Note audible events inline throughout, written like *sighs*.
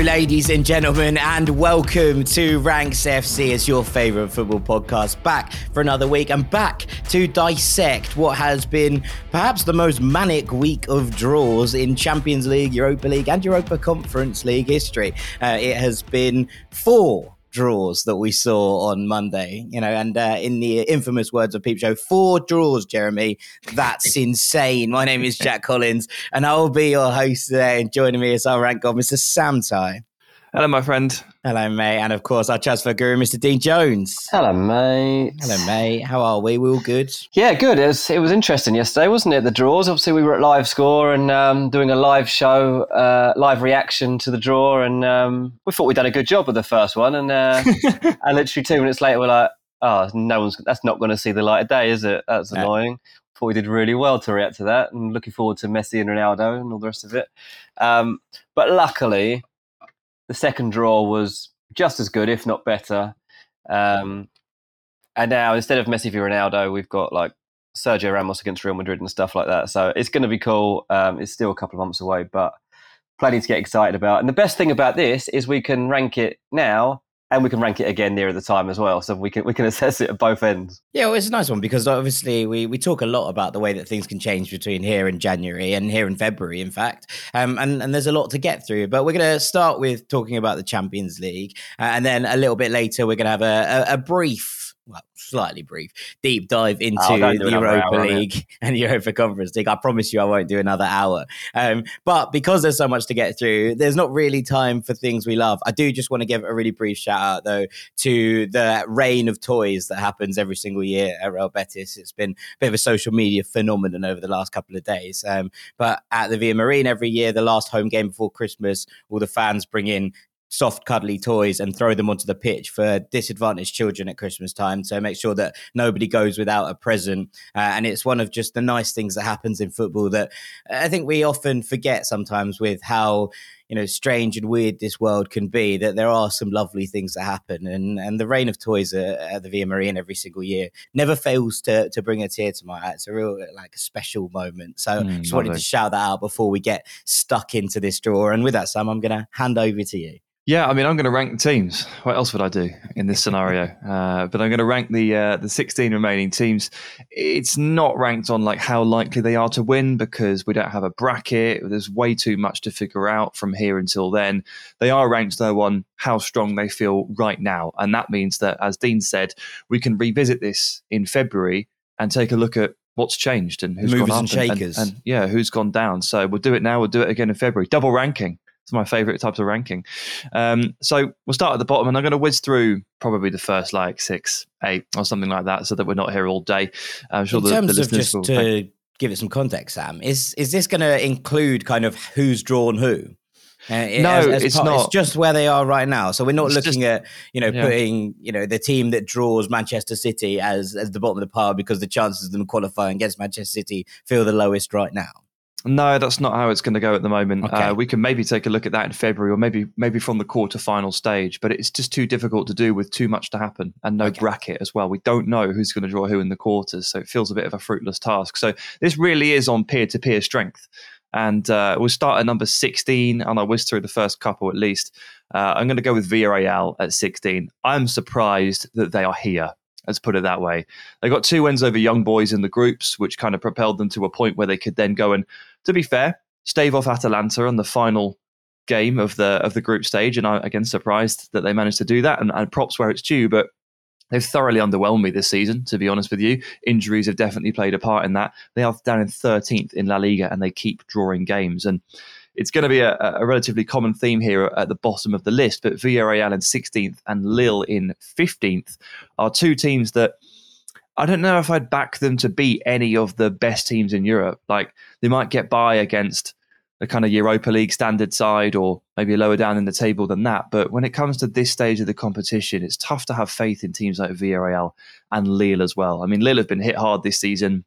Ladies and gentlemen, and welcome to Ranks FC as your favourite football podcast. Back for another week and back to dissect what has been perhaps the most manic week of draws in Champions League, Europa League, and Europa Conference League history. Uh, it has been four draws that we saw on Monday, you know, and uh, in the infamous words of Peep Show, four draws, Jeremy. That's *laughs* insane. My name is Jack Collins, and I will be your host today. And joining me is our rank god, Mr. Sam Tighe. Hello, my friend. Hello, mate. And of course, our transfer guru, Mr. Dean Jones. Hello, mate. Hello, mate. How are we? We all good? Yeah, good. It was, it was interesting yesterday, wasn't it? The draws. Obviously, we were at Live Score and um, doing a live show, uh, live reaction to the draw. And um, we thought we'd done a good job with the first one. And, uh, *laughs* and literally two minutes later, we're like, oh, no one's, that's not going to see the light of day, is it? That's annoying. Thought we did really well to react to that. And looking forward to Messi and Ronaldo and all the rest of it. Um, but luckily, the second draw was just as good, if not better. Um, and now instead of Messi v Ronaldo, we've got like Sergio Ramos against Real Madrid and stuff like that. So it's going to be cool. Um, it's still a couple of months away, but plenty to get excited about. And the best thing about this is we can rank it now and we can rank it again near the time as well. So we can we can *laughs* assess it at both ends. Yeah, well, it's a nice one because obviously we we talk a lot about the way that things can change between here and January and here in February, in fact. Um, and and there's a lot to get through. But we're going to start with talking about the Champions League, uh, and then a little bit later we're going to have a, a, a brief well, slightly brief, deep dive into the Europa League *laughs* and Europa Conference League. I promise you, I won't do another hour. Um, but because there's so much to get through, there's not really time for things we love. I do just want to give a really brief shout out, though, to the rain of toys that happens every single year at Real Betis. It's been a bit of a social media phenomenon over the last couple of days. Um, but at the Villamarín every year, the last home game before Christmas, all the fans bring in soft, cuddly toys and throw them onto the pitch for disadvantaged children at Christmas time. So make sure that nobody goes without a present. Uh, and it's one of just the nice things that happens in football that I think we often forget sometimes with how you know strange and weird this world can be that there are some lovely things that happen and and the rain of toys at, at the Villamarín every single year never fails to to bring a tear to my eye it's a real like a special moment so mm, just wanted to shout that out before we get stuck into this draw and with that Sam I'm going to hand over to you yeah, I mean, I'm going to rank the teams. What else would I do in this scenario? *laughs* Uh, but I'm going to rank the uh, the 16 remaining teams. It's not ranked on like how likely they are to win because we don't have a bracket. There's way too much to figure out from here until then. They are ranked though on how strong they feel right now, and that means that, as Dean said, we can revisit this in February and take a look at what's changed and who's Movers gone up and shakers. And, and, and yeah, who's gone down. So we'll do it now. We'll do it again in February. Double ranking. It's my favorite types of ranking. Um, so we'll start at the bottom, and I'm going to whiz through probably the first like six, eight, or something like that, so that we're not here all day. I'm sure In the, terms the of just will, to give it some context, Sam, is is this going to include kind of who's drawn who? Uh, no, as, as it's part, not. It's just where they are right now. So we're not it's looking just, at you know yeah. putting you know the team that draws Manchester City as as the bottom of the pile because the chances of them qualifying against Manchester City feel the lowest right now. No, that's not how it's going to go at the moment. Okay. Uh, we can maybe take a look at that in February, or maybe maybe from the quarter final stage. But it's just too difficult to do with too much to happen and no okay. bracket as well. We don't know who's going to draw who in the quarters, so it feels a bit of a fruitless task. So this really is on peer to peer strength. And uh, we'll start at number 16, and I'll whiz through the first couple at least. Uh, I'm going to go with Villarreal at 16. I'm surprised that they are here Let's put it that way. They got two wins over young boys in the groups, which kind of propelled them to a point where they could then go and, to be fair, stave off Atalanta on the final game of the of the group stage. And I again surprised that they managed to do that. And, and props where it's due, but they've thoroughly underwhelmed me this season. To be honest with you, injuries have definitely played a part in that. They are down in 13th in La Liga, and they keep drawing games and it's going to be a, a, relatively common theme here at the bottom of the list. But Villarreal in 16th and Lille in 15th are two teams that I don't know if I'd back them to beat any of the best teams in Europe. Like they might get by against a kind of Europa League standard side or maybe lower down in the table than that. But when it comes to this stage of the competition, it's tough to have faith in teams like Villarreal and Lille as well. I mean, Lille have been hit hard this season.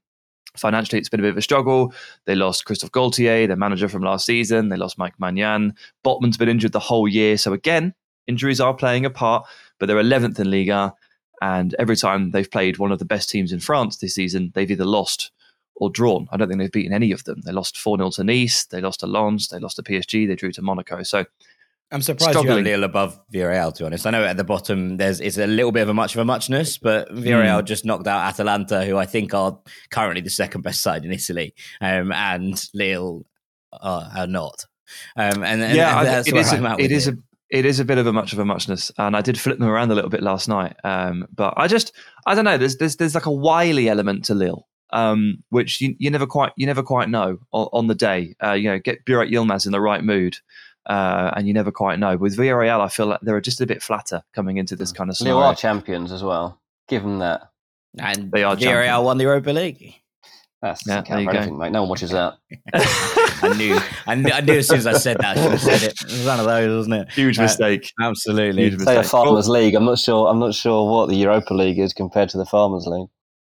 Financially, it's been a bit of a struggle. They lost Christophe Galtier, their manager from last season. They lost Mike Maignan. Botman's been injured the whole year. So again, injuries are playing a part, but they're 11th in Liga. And every time they've played one of the best teams in France this season, they've either lost or drawn. I don't think they've beaten any of them. They lost 4 0 to Nice, they lost to Lens, they lost to PSG, they drew to Monaco. So I'm surprised struggling. you're a little above Villarreal, to be honest. I know at the bottom there's it's a little bit of a much of a muchness, but Villarreal mm. just knocked out Atalanta, who I think are currently the second best side in Italy, um, and Lille are, are not. Um, and, and, yeah, and it is. A, it is a it is a bit of a much of a muchness, and I did flip them around a little bit last night. Um, but I just I don't know. There's there's there's like a wily element to Lille um, which you, you never quite you never quite know on, on the day. Uh, you know, get Burak Yilmaz in the right mood, uh, and you never quite know. With Villarreal, I feel like they're just a bit flatter coming into this mm. kind of scenario. They are champions as well. Give them that. And they are Villarreal champions. won the Europa League. That's yeah, there you go. Anything, mate. No one watches that. *laughs* I knew, I knew, I knew as soon as I said that, I should have said it. It was one of those, wasn't it? Huge uh, mistake. Absolutely. Huge mistake. Say a Farmers League. I'm not sure. I'm not sure what the Europa League is compared to the Farmers League.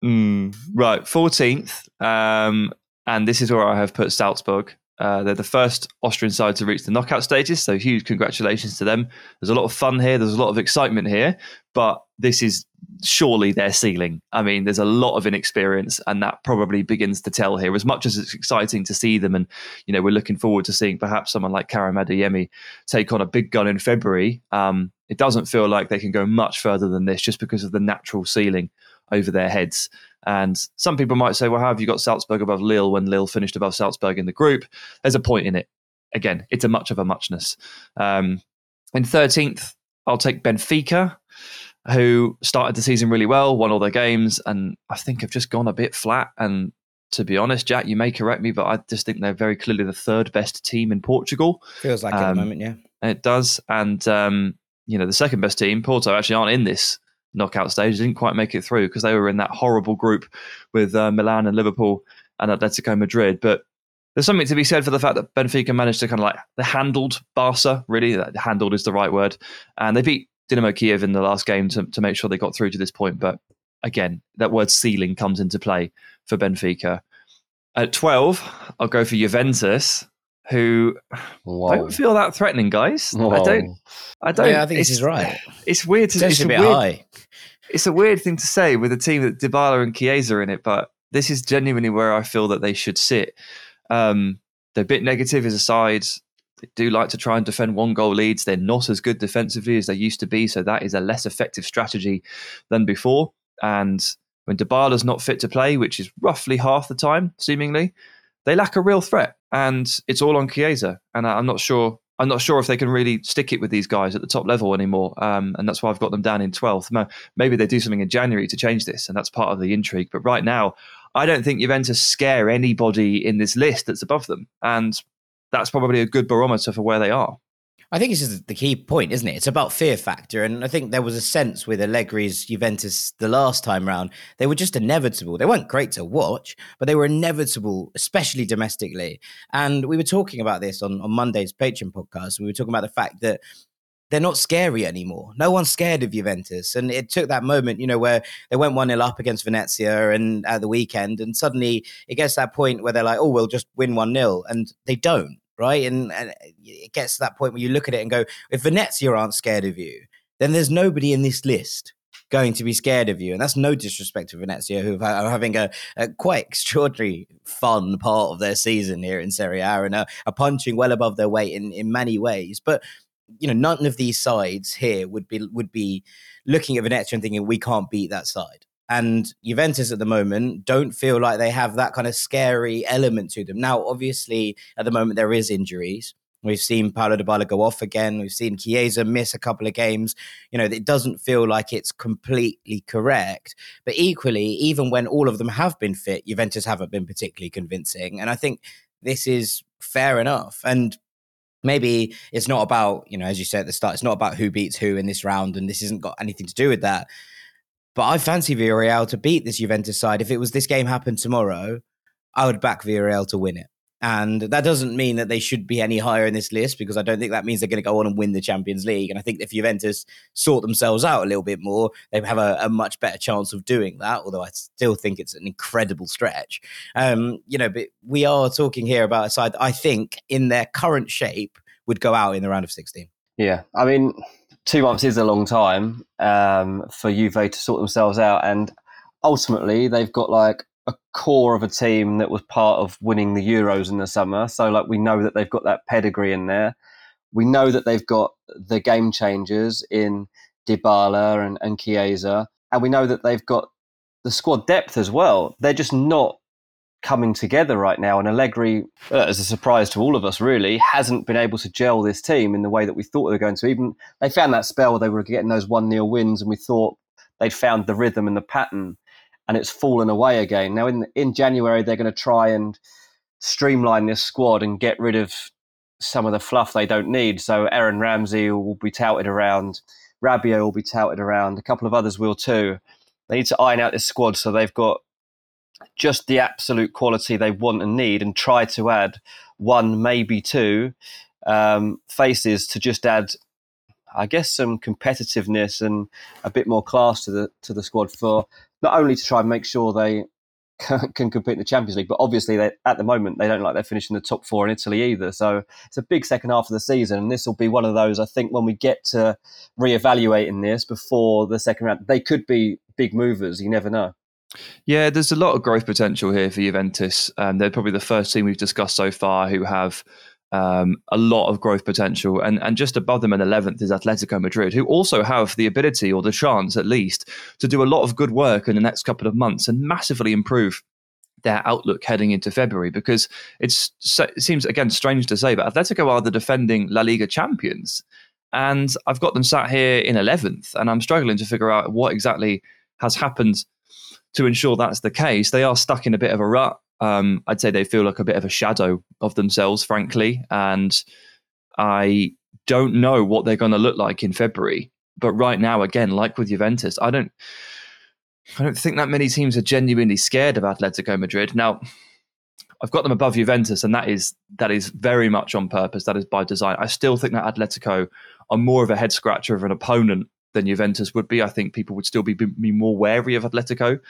Mm, right, 14th. Um, and this is where I have put Salzburg. Uh, they're the first Austrian side to reach the knockout stages, so huge congratulations to them. There's a lot of fun here, there's a lot of excitement here, but this is surely their ceiling. I mean, there's a lot of inexperience, and that probably begins to tell here. As much as it's exciting to see them, and you know, we're looking forward to seeing perhaps someone like Karim Adeyemi take on a big gun in February. Um, it doesn't feel like they can go much further than this, just because of the natural ceiling over their heads. And some people might say, well, how have you got Salzburg above Lille when Lille finished above Salzburg in the group? There's a point in it. Again, it's a much of a muchness. Um, in 13th, I'll take Benfica, who started the season really well, won all their games, and I think have just gone a bit flat. And to be honest, Jack, you may correct me, but I just think they're very clearly the third best team in Portugal. Feels like um, at the um, moment, yeah. It does. And, um, you know, the second best team, Porto, actually aren't in this knockout stage. They didn't quite make it through because they were in that horrible group with uh, Milan and Liverpool and Atletico Madrid. But there's something to be said for the fact that Benfica managed to kind of like they handled Barca. Really, that handled is the right word, and they beat Dynamo Kiev in the last game to to make sure they got through to this point. But again, that word ceiling comes into play for Benfica. At 12, I'll go for Juventus who Whoa. don't feel that threatening, guys. Whoa. I don't. I don't. Yeah, I think this is right. It's weird. To, it's, a, a weird, high. it's a weird thing to say with a team that Dybala and Chiesa in it, but this is genuinely where I feel that they should sit. Um, they're a bit negative as a side. They do like to try and defend one goal leads. They're not as good defensively as they used to be, so that is a less effective strategy than before. And when Dybala's not fit to play, which is roughly half the time, seemingly, they lack a real threat, and it's all on Chiesa. And I'm not sure. I'm not sure if they can really stick it with these guys at the top level anymore, um, and that's why I've got them down in 12th. Maybe they do something in January to change this, and that's part of the intrigue. But right now, I don't think Juventus scare anybody in this list that's above them, and that's probably a good barometer for where they are. I think this is the key point, isn't it? It's about fear factor. And I think there was a sense with Allegri's Juventus the last time round, they were just inevitable. They weren't great to watch, but they were inevitable, especially domestically. And we were talking about this on, on Monday's Patreon podcast. We were talking about the fact that they're not scary anymore. No one's scared of Juventus. And it took that moment, you know, where they went 1 0 up against Venezia and at the weekend. And suddenly it gets that point where they're like, oh, we'll just win 1 0. And they don't right? And, and it gets to that point where you look at it and go, if Venezia aren't scared of you, then there's nobody in this list going to be scared of you. And that's no disrespect to Venezia, who are having a, a, quite extraordinary fun part of their season here in Serie A and are, are punching well above their weight in, in many ways. But you know, none of these sides here would be would be looking at Venezia and thinking we can't beat that side. And Juventus at the moment don't feel like they have that kind of scary element to them. Now, obviously, at the moment, there is injuries. We've seen Paulo Dybala go off again. We've seen Chiesa miss a couple of games. You know, it doesn't feel like it's completely correct. But equally, even when all of them have been fit, Juventus haven't been particularly convincing. And I think this is fair enough. And maybe it's not about, you know, as you said at the start, it's not about who beats who in this round. And this hasn't got anything to do with that. But I fancy Villarreal to beat this Juventus side. If it was this game happened tomorrow, I would back Villarreal to win it. And that doesn't mean that they should be any higher in this list because I don't think that means they're going to go on and win the Champions League. And I think if Juventus sort themselves out a little bit more, they have a, a much better chance of doing that. Although I still think it's an incredible stretch. Um, you know, but we are talking here about a side I think in their current shape would go out in the round of 16. Yeah. I mean, two months is a long time um, for Juve to sort themselves out. And ultimately, they've got like a core of a team that was part of winning the Euros in the summer. So, like, we know that they've got that pedigree in there. We know that they've got the game changers in Dybala and, and Chiesa. And we know that they've got the squad depth as well. They're just not coming together right now. And Allegri, uh, as a surprise to all of us, really hasn't been able to gel this team in the way that we thought they were going to. Even they found that spell where they were getting those 1 0 wins, and we thought they'd found the rhythm and the pattern and it's fallen away again. Now in in January they're going to try and streamline this squad and get rid of some of the fluff they don't need. So Aaron Ramsey will be touted around, Rabiot will be touted around, a couple of others will too. They need to iron out this squad so they've got just the absolute quality they want and need, and try to add one, maybe two um, faces to just add I guess some competitiveness and a bit more class to the to the squad for not only to try and make sure they *laughs* can, compete in the Champions League, but obviously they, at the moment they don't like they're finishing the top four in Italy either. So it's a big second half of the season, and this will be one of those. I think when we get to re-evaluating this before the second round, they could be big movers. You never know. Yeah, there's a lot of growth potential here for Juventus. Um, they're probably the first team we've discussed so far who have um, a lot of growth potential. And, and just above them in 11th is Atletico Madrid, who also have the ability or the chance, at least, to do a lot of good work in the next couple of months and massively improve their outlook heading into February because it seems again strange to say, but Atletico are the defending La Liga champions, and I've got them sat here in eleventh, and I'm struggling to figure out what exactly has happened to ensure that's the case. They are stuck in a bit of a rut. Um, I'd say they feel like a bit of a shadow of themselves, frankly. And I don't know what they're going to look like in February. But right now, again, like with Juventus, I don't, I don't think that many teams are genuinely scared of Atletico Madrid. Now, I've got them above Juventus, and that is that is very much on purpose. That is by design. I still think that Atletico are more of a head scratcher of an opponent than Juventus would be. I think people would still be, be more wary of Atletico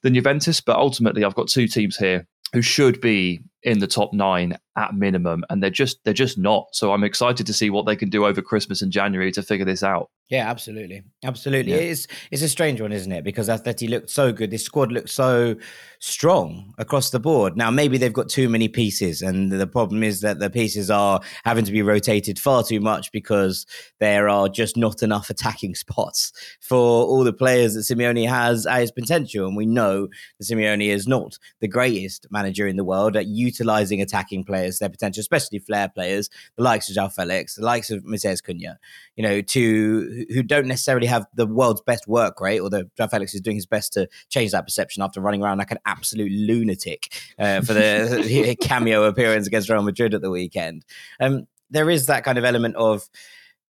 than Juventus. But ultimately, I've got two teams here who should be in the top nine at minimum, and they're just they're just not. So I'm excited to see what they can do over Christmas and January to figure this out. Yeah, absolutely, absolutely. Yeah. It's it's a strange one, isn't it? Because Atleti looked so good. This squad looked so strong across the board. Now maybe they've got too many pieces, and the problem is that the pieces are having to be rotated far too much because there are just not enough attacking *laughs* spots for all the players that Simeone has at his potential. And we know that Simeone is not the greatest manager in the world at utilizing attacking players, their potential, especially flair players, the likes of João Felix, the likes of Matheus Cunha, you know, to who don't necessarily have the world's best work rate, although João Felix is doing his best to change that perception after running around like an absolute lunatic uh, for the *laughs* cameo appearance against Real Madrid at the weekend. Um, there is that kind of element of,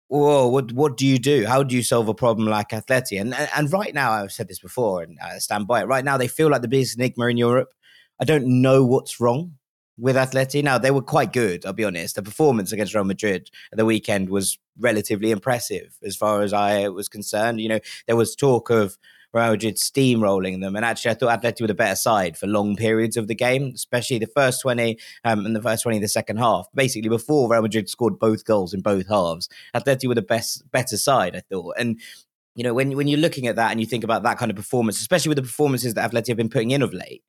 whoa, what what do you do? How do you solve a problem like Atleti? And, and, and right now, I've said this before, and I stand by it. Right now, they feel like the biggest enigma in Europe. I don't know what's wrong with Atleti. Now they were quite good. I'll be honest. The performance against Real Madrid at the weekend was relatively impressive as far as I was concerned. You know, there was talk of Real Madrid steamrolling them, and actually, I thought Atleti were the better side for long periods of the game, especially the first twenty um, and the first twenty of the second half. Basically, before Real Madrid scored both goals in both halves, Atleti were the best, better side. I thought, and you know, when when you're looking at that and you think about that kind of performance, especially with the performances that Atleti have been putting in of late,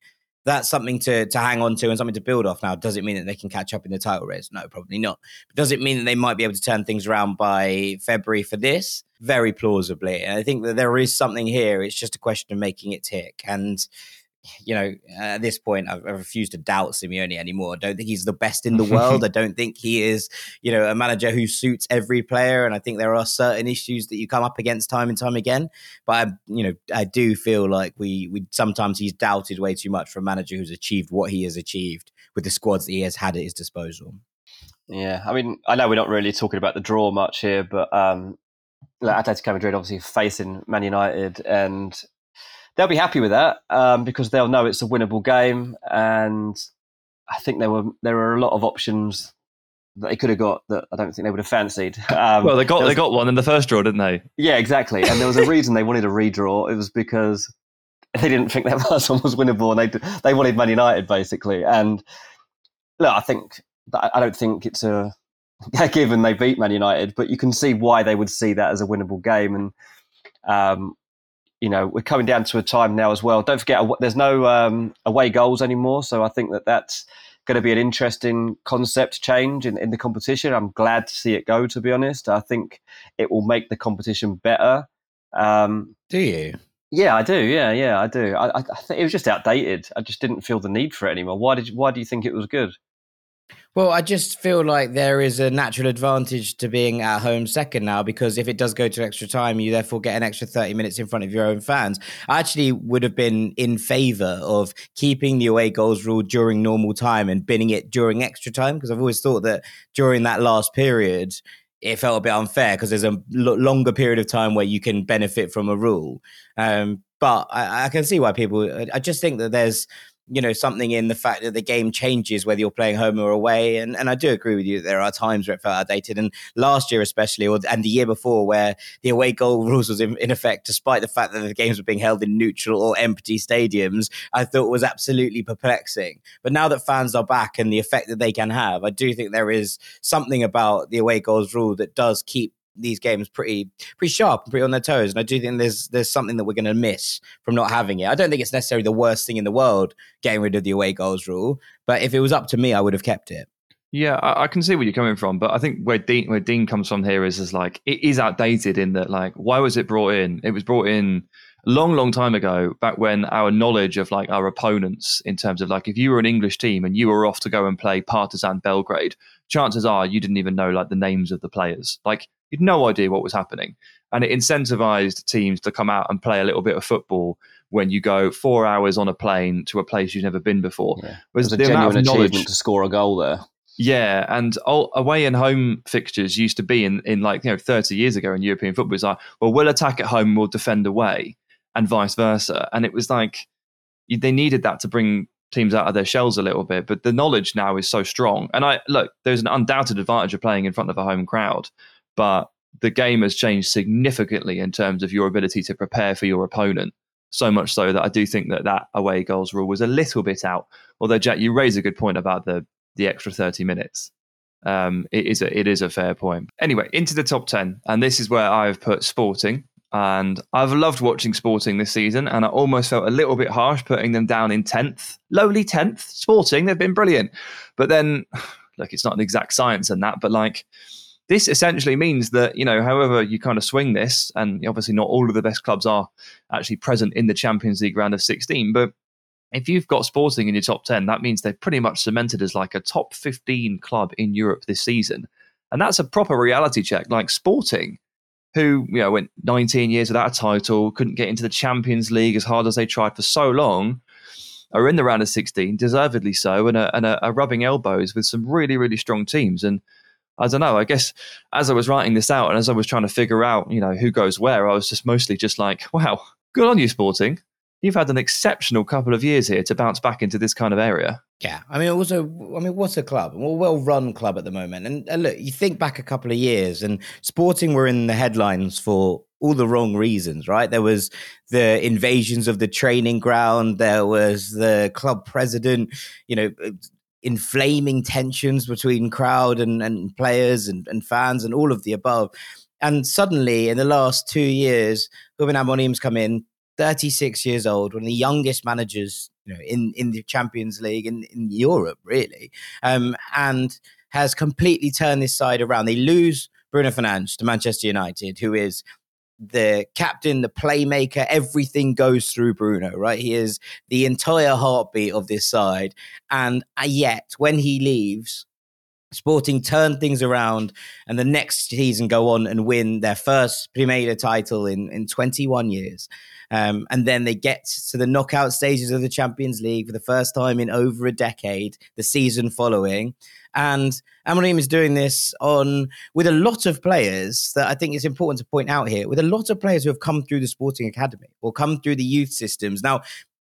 that's something to to hang on to and something to build off. Now, does it mean that they can catch up in the title race? No, probably not. But does it mean that they might be able to turn things around by February for this? Very plausibly. And I think that there is something here. It's just a question of making it tick. And you know, at this point, I, I refuse to doubt Simeone anymore. I don't think he's the best in the *laughs* world. I don't think he is, you know, a manager who suits every player. And I think there are certain issues that you come up against time and time again. But I, you know, I do feel like we, we sometimes he's doubted way too much for a manager who's achieved what he has achieved with the squads that he has had at his disposal. Yeah, I mean, I know we're not really talking about the draw much here, but um, like Atletico Madrid obviously facing Man United, and they'll be happy with that um, because they'll know it's a winnable game. And I think there were there were a lot of options that they could have got that I don't think they would have fancied. *laughs* Um, well, they got was, they got one in the first draw, didn't they? Yeah, exactly. And there was a *laughs* reason they wanted a redraw. It was because they didn't think that *laughs* first one was winnable, and they they wanted Man United basically. And look, I think I don't think it's a given they beat Man United, but you can see why they would see that as a winnable game. And um, you know, we're coming down to a time now as well. Don't forget, there's no um, away goals anymore, so I think that that's going to be an interesting concept change in, in the competition. I'm glad to see it go. To be honest, I think it will make the competition better. Um, do you? Yeah, I do. Yeah, yeah, I do. I, I think it was just outdated. I just didn't feel the need for it anymore. Why did? Why do you think it was good? Well, I just feel like there is a natural advantage to being at home second now because if it does go to extra time, you therefore get an extra 30 minutes in front of your own fans. I actually would have been in favor of keeping the away goals rule during normal time and binning it during extra time because I've always thought that during that last period, it felt a bit unfair because there's a l- longer period of time where you can benefit from a rule. Um, but I, I, can see why people. I just think that there's you know something in the fact that the game changes whether you're playing home or away. And and I do agree with you that there are times where it felt outdated. And last year especially or and the year before where the away goal *laughs* rules was in, in effect despite the fact that the games were being held in neutral or empty stadiums I thought was absolutely perplexing. But now that fans are back and the effect that they can have I do think there is something about the away goals rule that does keep these games pretty pretty sharp and pretty on their toes. And I do think there's there's something that we're going to miss from not having it. I don't think it's necessarily the worst thing in the world getting rid of the away goals rule, but if it was up to me, I would have kept it. Yeah, I, I can see where you're coming from, but I think where Dean where Dean comes from here is is like it is outdated in that like why was it brought in? It was brought in a long, long time ago, back when our knowledge of like our opponents in terms of like if you were an English team and you were off to go and play Partizan Belgrade, chances are you didn't even know like the names of the players. Like you'd no idea what was happening. And it incentivized teams to come out and play a little bit of football when you go four hours on a plane to a place you've never been before. Yeah. Was the genuine achievement to score a goal there. Yeah, and away and home fixtures used to be in, in like you know thirty years ago in European football. It's like, well, we'll attack at home, we'll defend away, and vice versa. And it was like they needed that to bring teams out of their shells a little bit. But the knowledge now is so strong, and I look, there's an undoubted advantage of playing in front of a home crowd but the game has changed significantly in terms of your ability to prepare for your opponent. So much so that I do think that that away goals rule was a little bit out. Although Jack, you raise a good point about the the extra thirty minutes. Um, it is a it is a fair point. Anyway, into the top ten, and this is where I've put Sporting. And I've loved watching Sporting this season, and I almost felt a little bit harsh putting them down in tenth, lowly tenth. Sporting, they've been brilliant, but then, *sighs* look, it's not an exact science and that, but like this essentially means that you know however you kind of swing this and obviously not all of the best clubs are actually present in the champions league round of 16 but if you've got sporting in your top 10 that means they're pretty much cemented as like a top 15 club in europe this season. And that's a proper reality check. Like sporting who you know went 19 years without a title couldn't get into the champions league as hard as they tried for so long are in the round of 16 deservedly so and are, and are rubbing elbows with some really really strong teams. And I don't know. I guess as I was writing this out and as I was trying to figure out, you know, who goes where, I was just mostly just like, wow, good on you, Sporting. You've had an exceptional couple of years here to bounce back into this kind of area. Yeah, I mean, also, I mean, what's a club? Well, well-run club at the moment. And, and look, you think back a couple of years, and Sporting were in the headlines for all the wrong reasons, right? There was the invasions of the training ground. There was the club president, you know, inflaming tensions between crowd and, and players and, and fans and all of the above. And suddenly, in the last two years, Ruben Amorim's come in, 36 years old, one of the youngest managers you know, in, in the Champions League in, in Europe, really, um, and has completely turned this side around. They lose Bruno Fernandes to Manchester United, who is the captain, the playmaker, everything goes through Bruno, right? He is the entire heartbeat of this side. And uh, yet, when he leaves, Sporting turn things around and the next season go on and win their first Primeira title in, in 21 years. Um, and then they get to the knockout stages of the Champions League for the first time in over a decade, the season following. And Amorim is doing this on with a lot of players that I think it's important to point out here, with a lot of players who have come through the sporting academy or come through the youth systems. Now,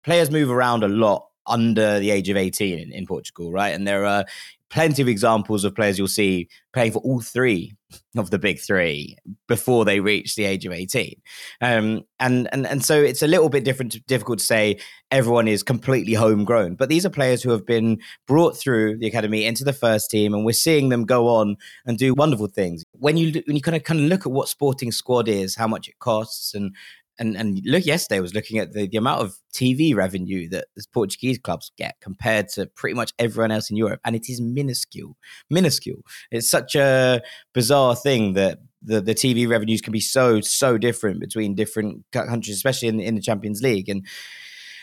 players move around a lot under the age of 18 in, in Portugal, right? And there are plenty of examples of players you'll see playing for all three of the big three before they reach the age of 18 um, and and and so it's a little bit different difficult to say everyone is completely homegrown but these are players who have been brought through the academy into the first team and we're seeing them go on and do wonderful things. When you when you kind of kind of look at what sporting squad is how much it costs and and and look yesterday I was looking at the, the amount of TV revenue that the Portuguese clubs get compared to pretty much everyone else in Europe, and it is minuscule, minuscule. It's such a bizarre thing that the, the TV revenues can be so so different between different countries, especially in, in the Champions League, and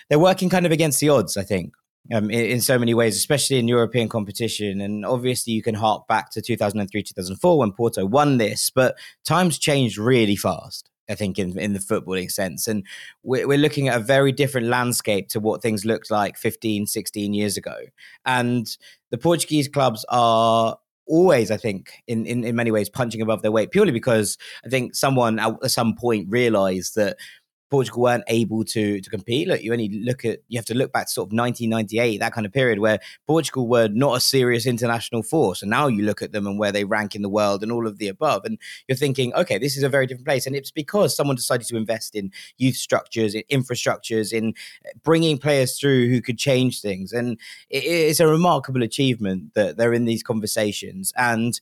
they're working kind of against the odds, I think. Um, in, in, so many ways, especially in European competition. And obviously, you can hark back to 2003, 2004 when Porto won this, but times changed really fast. I think in in the footballing sense, and we're, we're looking at a very different landscape to what things looked like 15, 16 years ago. And the Portuguese clubs are always, I think, in, in, in many ways, punching above their weight purely because I think someone at some point realized that Portugal weren't able to to compete. Look, you only look at you have to look back to sort of 1998, that kind of period where Portugal were not a serious international force, and now you look at them and where they rank in the world and all of the above, and you're thinking, okay, this is a very different place, and it's because someone decided to invest in youth structures, in infrastructures, in eh, bringing players through who could change things, and it's a remarkable achievement that they're in these conversations, and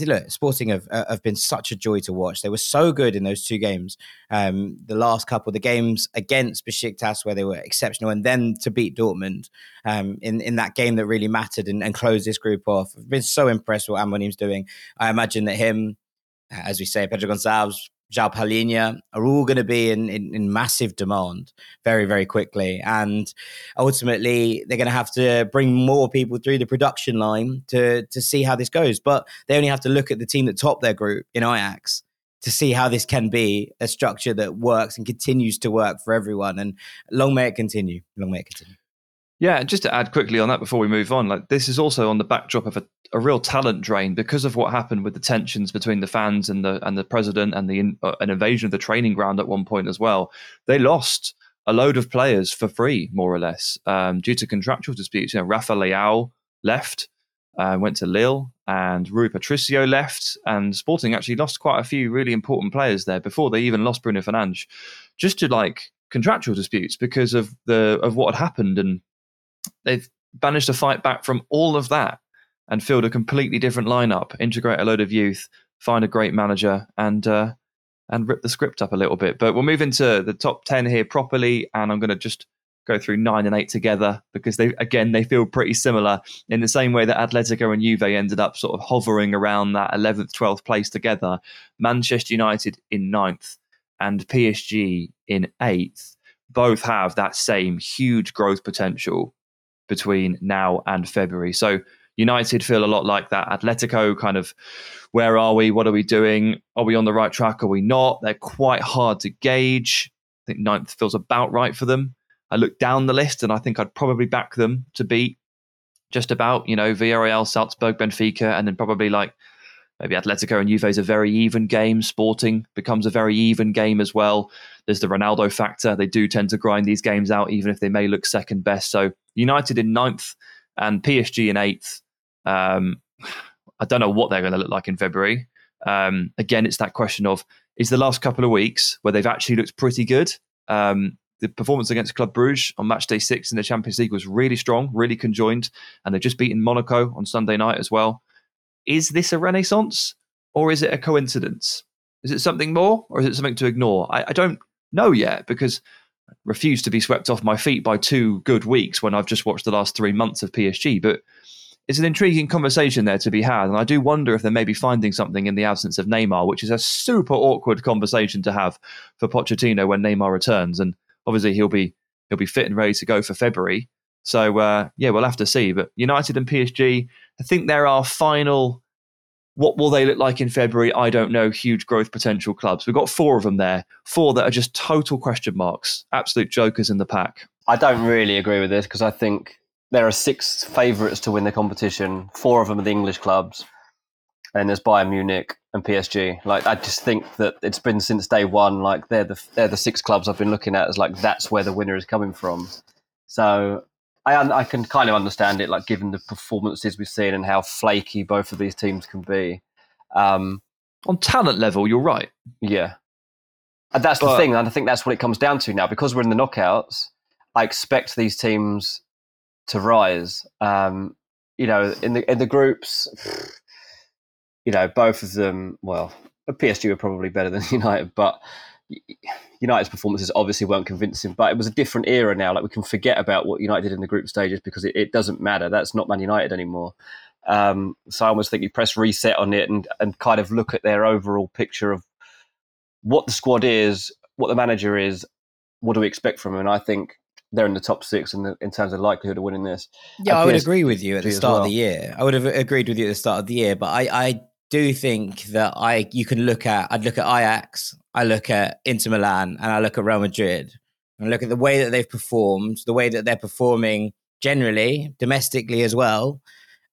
look, Sporting have uh, have been such a joy to watch. They were so good in those two games. Um, the last couple, of the games against Besiktas, where they were exceptional, and then to beat Dortmund um, in in that game that really mattered and, and closed this group off. I've been so impressed with what Amorim's doing. I imagine that him, as we say, Pedro Gonçalves, Palhinha are all going to be in, in, in, massive demand very, very quickly. And ultimately, they're going to have to bring more people through the production line to, to see how this goes. But they only have to look at the team that topped their group in Ajax to see how this can be a structure that works and continues to work for everyone. And long may it continue. Long may it continue. Yeah, just to add quickly on that before we move on, like this is also on the backdrop of a, a real talent drain because of what happened with the tensions between the fans and the and the president and the uh, an invasion of the training ground at one point as well. They lost a load of players for free, more or less, um, due to contractual disputes. You know, Rafa Leao left, uh, went to Lille, and Rui Patricio left, and Sporting actually lost quite a few really important players there before they even lost Bruno Fernandes, just to like contractual disputes because of the of what had happened and they've managed to fight back from all of that and field a completely different lineup, integrate a load of youth, find a great manager, and uh, and rip the script up a little bit. But we'll move into the top ten here properly, and I'm going to just go through nine and eight together because they again they feel pretty similar in the same way that Atletico and Juve ended up sort of hovering around that 11th 12th place together Manchester United in ninth and PSG in eighth both have that same huge growth potential between now and February. So United feel a lot like that. Atletico kind of, where are we? What are we doing? Are we on the right track? Are we not? They're quite hard to gauge. I think ninth feels about right for them. I look down the list and I think I'd probably back them to beat just about, you know, Villarreal, Salzburg, Benfica, and then probably like maybe Atletico and Juve is a very even game. Sporting becomes a very even game as well. There's the Ronaldo factor. They do tend to grind these games out, even if they may look second best. So United in ninth and PSG in eighth. Um, *sighs* I don't know what they're going to look like in February. Um, again, it's that question of is the last couple of weeks where they've actually looked pretty good. Um, the performance against Club Bruges on match day six in the Champions League was really strong, really conjoined, and they've just beaten Monaco on Sunday night as well. Is this a renaissance or is it a coincidence? Is it something more or is it something to ignore? I, I don't know yet because I refuse to be swept off my feet by two good weeks when I've just watched the last three months of PSG. But it's an intriguing conversation there to be had. And I do wonder if they may be finding something in the absence of Neymar, which is a super awkward conversation to have for Pochettino when Neymar returns. And obviously he'll be he'll be fit and ready to go for February. So uh, yeah, we'll have to see. But United and PSG, I think there are final. What will they look like in February? I don't know. Huge growth potential clubs. We've got four of them there. Four that are just total question marks. Absolute jokers in the pack. I don't really agree with this because I think there are six favourites to win the competition. Four of them are the English clubs, and there's Bayern Munich and PSG. Like I just think that it's been since day one. Like they're the they're the six clubs I've been looking at as like that's where the winner is coming from. So I I can kind of understand it, like given the performances we've seen and how flaky both of these teams can be. Um, On talent level, you're right. Yeah, and that's but, the thing, and I think that's what it comes down to now. Because we're in the knockouts, I expect these teams to rise. Um, you know, in the in the groups, *sighs* you know, both of them. Well, PSG were probably better than *laughs* United, but United's performances obviously weren't convincing, but it was a different era now. Like we can forget about what United did in the group stages because it, it doesn't matter. That's not Man United anymore. Um, so I almost think you press reset on it and and kind of look at their overall picture of what the squad is, what the manager is, what do we expect from him? And I think they're in the top six in, the, in terms of likelihood of winning this. Yeah, I would agree with you at the start well. of the year. I would have agreed with you at the start of the year, but I, I do think that I you can look at I'd look at Ajax, I look at Inter Milan, and I look at Real Madrid, and look at the way that they've performed, the way that they're performing generally domestically as well.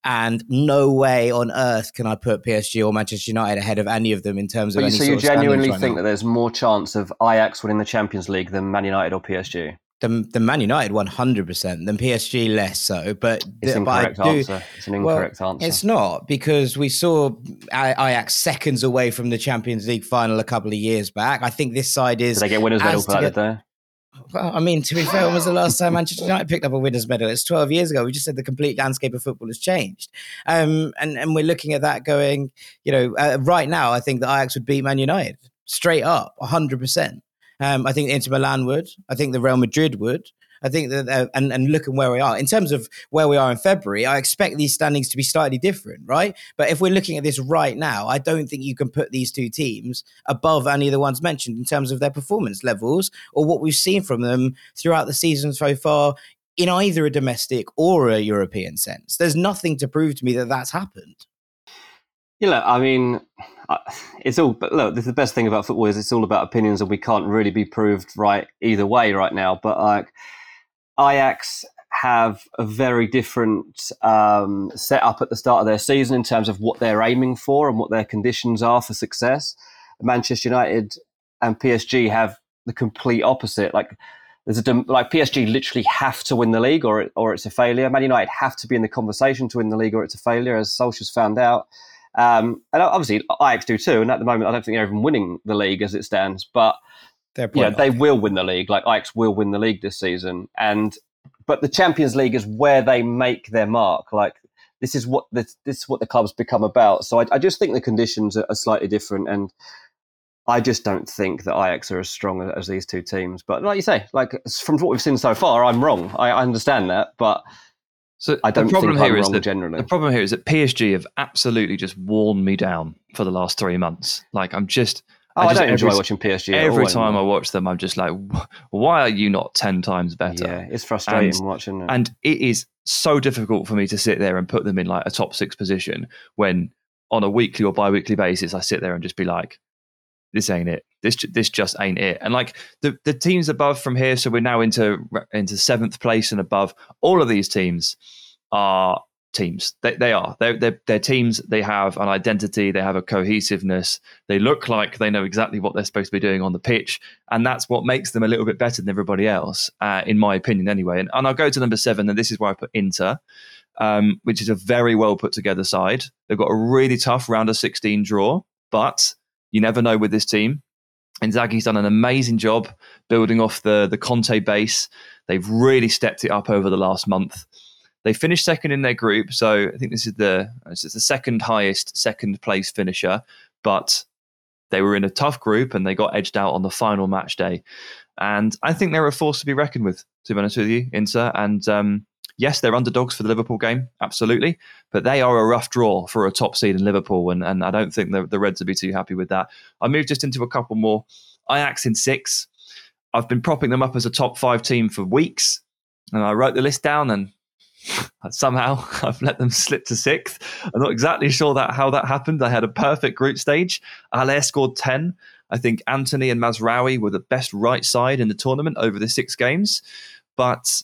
And no way on earth can I put PSG or Manchester United ahead of any of them in terms of. But any so you genuinely right think now. that there's more chance of Ajax winning the Champions League than Man United or PSG? The, the Man United 100%, then PSG less so. But it's, the, incorrect but do, answer. it's an incorrect well, answer. It's not because we saw Ajax seconds away from the Champions League final a couple of years back. I think this side is. Did they get winners' medal for that? Well, I mean, to be fair, when was the last time Manchester United picked up a winners' medal? It's 12 years ago. We just said the complete landscape of football has changed. Um, and, and we're looking at that going, you know, uh, right now, I think that Ajax would beat Man United straight up, 100%. Um, I think Inter Milan would. I think the Real Madrid would. I think that, uh, and, and looking where we are in terms of where we are in February, I expect these standings to be slightly different, right? But if we're looking at this right now, I don't think you can put these two teams above any of the ones mentioned in terms of their performance levels or what we've seen from them throughout the season so far in either a domestic or a European sense. There's nothing to prove to me that that's happened. You know, I mean, it's all. But look, the best thing about football is it's all about opinions, and we can't really be proved right either way right now. But like, Ajax have a very different um, setup at the start of their season in terms of what they're aiming for and what their conditions are for success. Manchester United and PSG have the complete opposite. Like there's a like PSG literally have to win the league or or it's a failure. Man United have to be in the conversation to win the league or it's a failure, as Solskjaer's found out. Um, and obviously Ajax do too. And at the moment, I don't think they're even winning the league as it stands. But yeah, they will win the league. Like Ajax will win the league this season, and but the Champions League is where they make their mark. Like this is what this, this is what the club's become about. So I, I just think the conditions are, are, slightly different, and I just don't think that Ajax are as strong as these two teams. But like you say, like from what we've seen so far, I'm wrong. I, I understand that, but. So I don't the problem think here is that, generally. The problem here is that PSG have absolutely just worn me down for the last three months. Like I'm just Oh, I, I don't enjoy watching PSG. Every all, time I watch them, I'm just like, why are you not 10 times better? Yeah, it's frustrating and, watching them, And it is so difficult for me to sit there and put them in like a top six position when on a weekly or bi weekly basis, I sit there and just be like, this ain't it. This this just ain't it. And like the the teams above from here, so we're now into into seventh place and above. All of these teams are teams. They, they are. They're, they're, they're, teams. They have an identity. They have a cohesiveness. They look like they know exactly what they're supposed to be doing on the pitch. And that's what makes them a little bit better than everybody else, uh, in my opinion, anyway. And, and, I'll go to number seven, and this is where I put Inter, um, which is a very well put together side. They've got a really tough round of 16 draw, but you never know with this team. Inzaghi's done an amazing job building off the, the Conte base. They've really stepped it up over the last month. They finished second in their group, so I think this is the this is the second highest second place finisher. But they were in a tough group and they got edged out on the final match day. And I think they're a force to be reckoned with, to be honest with you, Inter. And um, yes, they're underdogs for the Liverpool game, absolutely. But they are a rough draw for a top seed in Liverpool. And, and I don't think the, the Reds would be too happy with that. I move just into a couple more. Ajax in six. I've been propping them up as a top five team for weeks. And I wrote the list down and *laughs* somehow *laughs* I've let them slip to sixth. I'm not exactly sure that how that happened. I had a perfect group stage. Haller scored 10. I think Antony and Mazraoui were the best right side in the tournament over the six games. But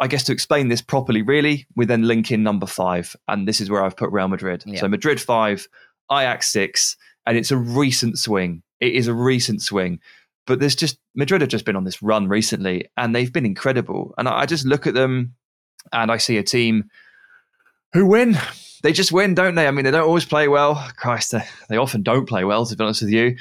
I guess to explain this properly, really, we then link in number five. And this is where I've put Real Madrid. Yeah. So Madrid five, Ajax six, and it's a recent swing. It is a recent swing. But there's just Madrid have just been on this run recently and they've been incredible. And I just look at them and I see a team who win. They just win, don't they? I mean, they don't always play well. Christ, they, they often don't play well, to be honest with you.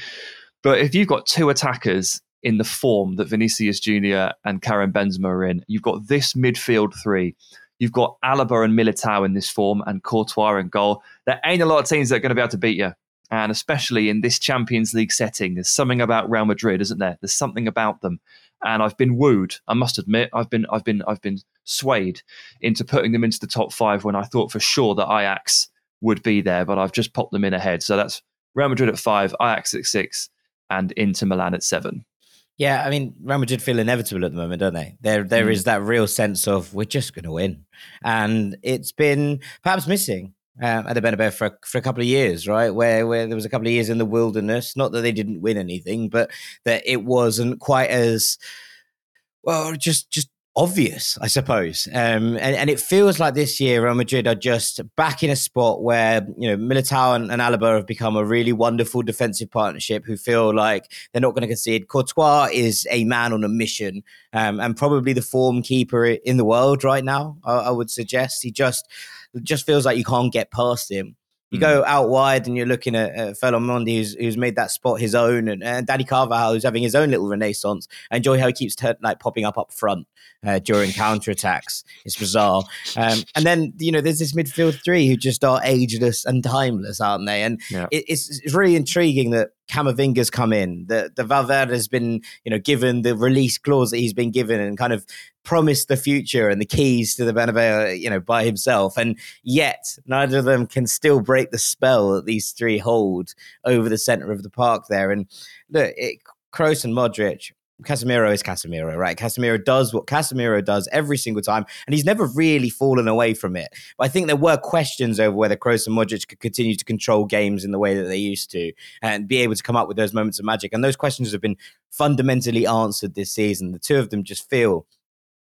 But if you've got two attackers in the form that Vinicius Junior and Karim Benzema are in, you've got this midfield three. You've got Alaba and Militao in this form, and Courtois in goal. There ain't a lot of teams that are going to be able to beat you and especially in this Champions League setting, there's something about Real Madrid, isn't there? There's something about them, and I've been wooed. I must admit, I've been, I've been, I've been swayed into putting them into the top five when I thought for sure that Ajax would be there, but I've just popped them in ahead. So that's Real Madrid at five, Ajax at six, and Inter Milan at seven. Yeah, I mean, Real Madrid feel inevitable at the moment, don't they? There, there mm. is that real sense of we're just going to win, and it's been perhaps missing um, at the Bernabeu for for a couple of years, right? Where where there was a couple of years in the wilderness. Not that they didn't win anything, but that it wasn't quite as well. Just just obvious, I suppose. Um, and, and it feels like this year Real Madrid are just back in a spot where, you know, Militao and, and Alaba have become a really wonderful defensive partnership who feel like they're not going to concede. Courtois is a man on a mission um, and probably the form keeper in the world right now, I, I would suggest. He just just feels like you can't get past him. You mm. go out wide and you're looking at, at Ferland Mendy, who's, who's made that spot his own, and, and Dani Carvajal, who's having his own little renaissance. Enjoy how he keeps t- like popping up up front uh, during counter attacks. It's bizarre. Um, and then you know, there's this midfield three who just are ageless and timeless, aren't they? And yeah. it, it's, it's really intriguing that Camavinga's come in, that the Valverde has been, you know, given the release clause that he's been given and kind of promised the future and the keys to the Bernabeu, you know, by himself. And yet neither of them can still break the spell that these three hold over the center of the park there. And look, it, Kroos and Modric Casemiro is Casemiro, right? Casemiro does what Casemiro does every single time, and he's never really fallen away from it. But I think there were questions over whether Kroos and Modric could continue to control games in the way that they used to and be able to come up with those moments of magic. And those questions have been fundamentally answered this season. The two of them just feel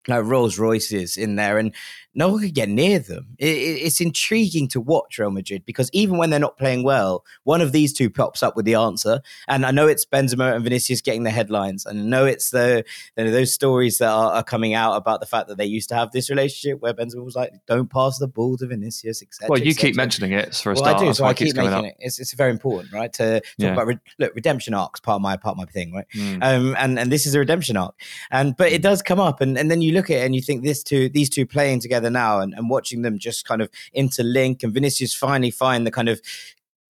like Rolls Royces in there, and no one could get near them. It, it, it's intriguing to watch Real Madrid because even when they're not playing well, one of these two pops up with the answer. And I know it's Benzema and Vinicius getting the headlines, and I know it's the you know, those stories that are, are, coming out about the fact that they used to have this relationship where Benzema was like, "Don't pass the ball to Vinicius," etc. Well, you keep mentioning it for a well, start. I do, so I keep making it. It's, it's very important, right? To talk yeah. about re- look redemption arcs, part of my part of my thing, right? Mm. Um, and and this is a redemption arc, and but it mm. does come up, and and then you look at it and you think this two these two playing together now and, and watching them just kind of interlink and Vinicius finally find the kind of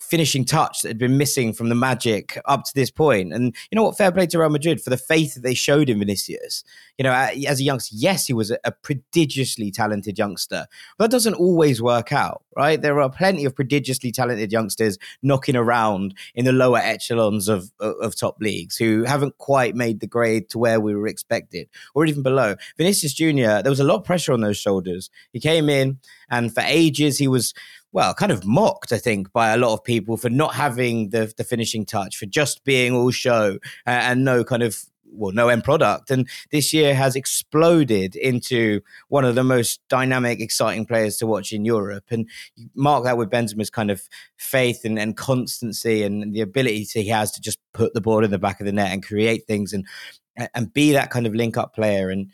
finishing touch that had been missing from the Magic up to this point. And you know what? Fair play to Real Madrid for the faith that they showed in Vinicius. You know, as a youngster, yes, he was a, prodigiously talented youngster, but that doesn't always work out, right? There are plenty of prodigiously talented youngsters knocking around in the lower echelons of, of top leagues who haven't quite made the grade to where we were expected or even below. Vinicius Jr., there was a lot of pressure on those shoulders. He came in and for ages he was well, kind of mocked, I think, by a lot of people for not having the the finishing touch, for just being all show uh, and no kind of well, no end product. And this year has exploded into one of the most dynamic, exciting players to watch in Europe. And mark that with Benzema's kind of faith and, and constancy and the ability he has to just put the ball in the back of the net and create things and and be that kind of link up player. And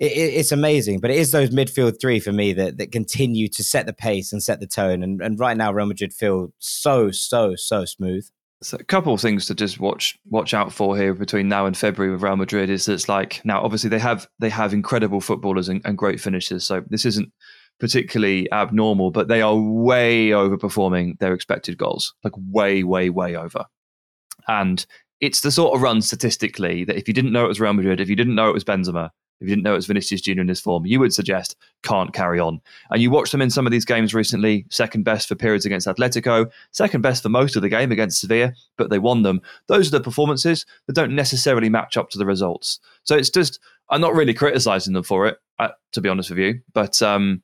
it, it's amazing. But it is those midfield three for me that, that continue to set the pace and set the tone. And, and right now, Real Madrid feel so, so, so smooth. So a couple of things to just watch watch out for here between now and February with Real Madrid is that it's like now obviously they have they have incredible footballers and, and great finishers, so this isn't particularly abnormal, but they are way overperforming their expected goals, like way, way, way over. And it's the sort of run statistically that if you didn't know it was Real Madrid, if you didn't know it was Benzema, if you didn't know it was Vinicius Junior in his form, you would suggest can't carry on. And you watched them in some of these games recently, second best for periods against Atletico, second best for most of the game against Sevilla, but they won them. Those are the performances that don't necessarily match up to the results. So it's just, I'm not really criticizing them for it, uh, to be honest with you, but um,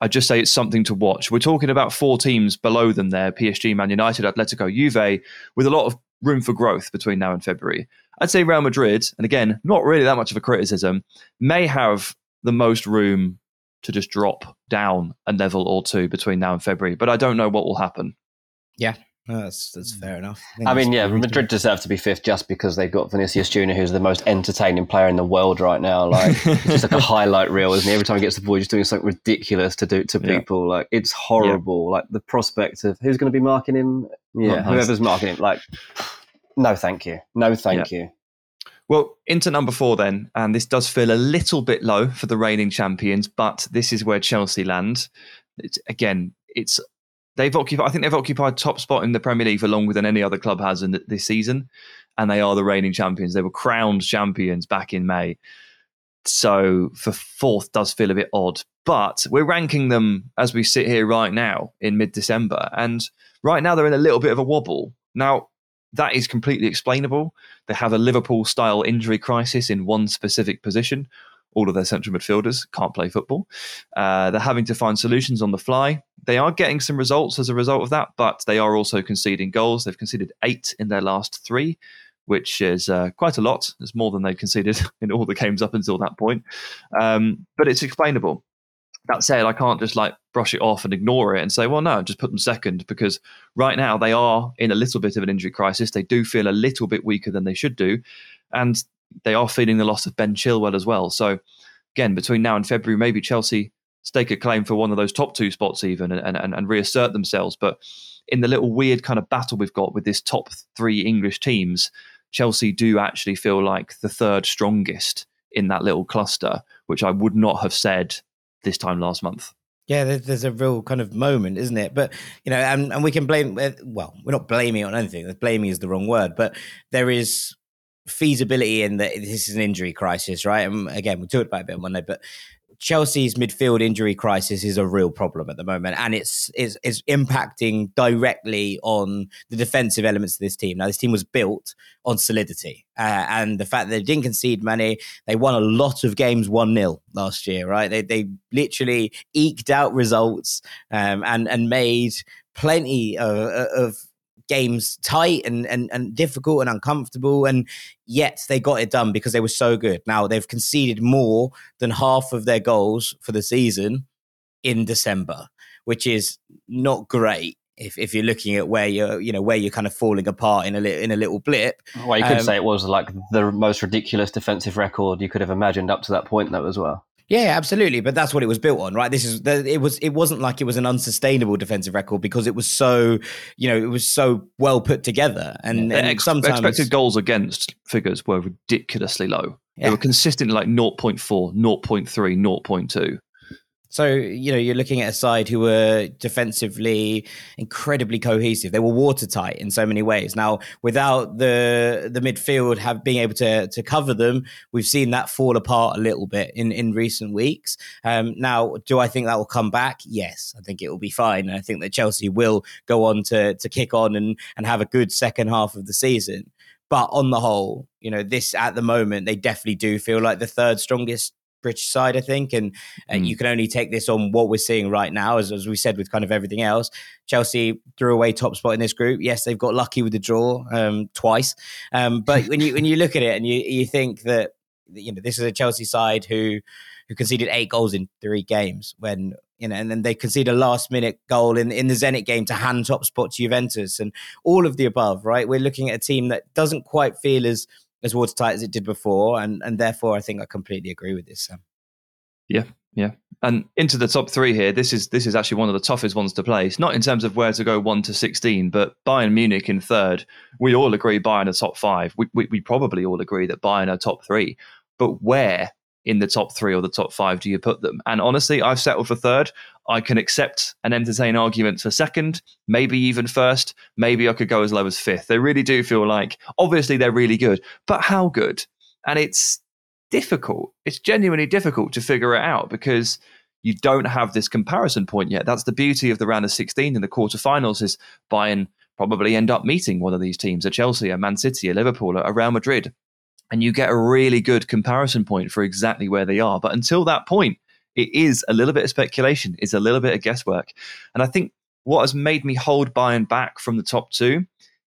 I just say it's something to watch. We're talking about four teams below them there PSG, Man United, Atletico, Juve, with a lot of room for growth between now and February. I'd say Real Madrid, and again, not really that much of a criticism, may have the most room to just drop down a level or two between now and February, but I don't know what will happen. Yeah, that's that's hmm. fair enough. I, I mean, yeah, Madrid deserve to be fifth just because they've got Vinicius Junior, who's the most entertaining player in the world right now. *laughs* Like, it's just like a highlight reel, isn't he? Every time he gets the ball, he's doing something ridiculous to do to yeah. people. Like, it's horrible. Yeah. Like the prospect of who's going to be marking him. Yeah, whoever's marking him. Like, no, thank you. No, thank yeah. you. Well, into number four then, and this does feel a little bit low for the reigning champions, but this is where Chelsea land. It's, again, it's they've occupied. I think they've occupied top spot in the Premier League for longer than any other club has in this season, and they are the reigning champions. They were crowned champions back in May, so for fourth does feel a bit odd. But we're ranking them as we sit here right now in mid-December, and right now they're in a little bit of a wobble. Now that is completely explainable. They have a Liverpool style injury crisis in one specific position. All of their central midfielders can't play football. Uh, they're having to find solutions on the fly. They are getting some results as a result of that, but they are also conceding goals. They've conceded eight in their last three, which is uh, quite a lot. It's more than they've conceded *laughs* in all the games up until that point. Um, but it's explainable that said, I can't just like brush it off and ignore it and say, well, no, just put them second because right now they are in a little bit of an injury crisis. They do feel a little bit weaker than they should do. And they are feeling the loss of Ben Chilwell as well. So, again, between now and February, maybe Chelsea stake a claim for one of those top two spots even and, and, and reassert themselves. But in the little weird kind of battle we've got with this top three English teams, Chelsea do actually feel like the third strongest in that little cluster, which I would not have said this time last month. Yeah, there's a real kind of moment, isn't it? But you know, and, and we can blame. Uh, well, we're not blaming on anything. Blaming is the wrong word, but there is feasibility in that this is an injury crisis, right? And again, we talked about it a bit on Monday, but Chelsea's midfield injury crisis is a real problem at the moment, and it's, it's it's impacting directly on the defensive elements of this team. Now, this team was built on solidity, uh, and the fact that they didn't concede many, they won a lot of games one 0 last year. Right? They they literally eked out results um, and and made plenty of, of games tight and, and, and difficult and uncomfortable. And yet they got it done because they were so good. Now they've conceded more than half of their goals for the season in December, which is not great. If, if you're looking at where you're, you know, where you're kind of falling apart in a little in a little blip. Well, you could um, say it was like the most ridiculous defensive record you could have imagined up to that point, though, as well. Yeah, absolutely. But that's what it was built on, right? This is it was it wasn't like it was an unsustainable defensive record because it was so you know it was so well put together and, yeah. and ex- sometimes expected goals against figures were ridiculously low. Yeah. They were consistently like 0.4, 0.3, 0.2. So, you know, you're looking at a side who were defensively incredibly cohesive. They were watertight in so many ways. Now, without the the midfield have being able to to cover them, we've seen that fall apart a little bit in in recent weeks. Um, now, do I think that will come back? Yes, I think it will be fine. And I think that Chelsea will go on to to kick on and and have a good second half of the season. But on the whole, you know, this at the moment, they definitely do feel like the third strongest British side, I think, and mm. you can only take this on what we're seeing right now, as, as we said with kind of everything else. Chelsea threw away top spot in this group. Yes, they've got lucky with the draw um, twice, um, but when you when you look at it and you you think that you know this is a Chelsea side who who conceded eight goals in three games when you know, and then they conceded a last minute goal in, in the Zenit game to hand top spot to Juventus and all of the above, right? We're looking at a team that doesn't quite feel as as watertight as it did before, and and therefore I think I completely agree with this. Sam. Yeah, yeah, and into the top three here. This is this is actually one of the toughest ones to place. Not in terms of where to go one to sixteen, but Bayern Munich in third. We all agree Bayern are top five. We we, we probably all agree that Bayern are top three. But where in the top three or the top five do you put them? And honestly, I've settled for third. I can accept and entertain arguments for second, maybe even first. Maybe I could go as low as fifth. They really do feel like, obviously, they're really good, but how good? And it's difficult. It's genuinely difficult to figure it out because you don't have this comparison point yet. That's the beauty of the round of 16 in the quarterfinals is Bayern probably end up meeting one of these teams, a Chelsea, a Man City, a Liverpool, a Real Madrid and you get a really good comparison point for exactly where they are. But until that point, it is a little bit of speculation, it's a little bit of guesswork. And I think what has made me hold Bayern back from the top two,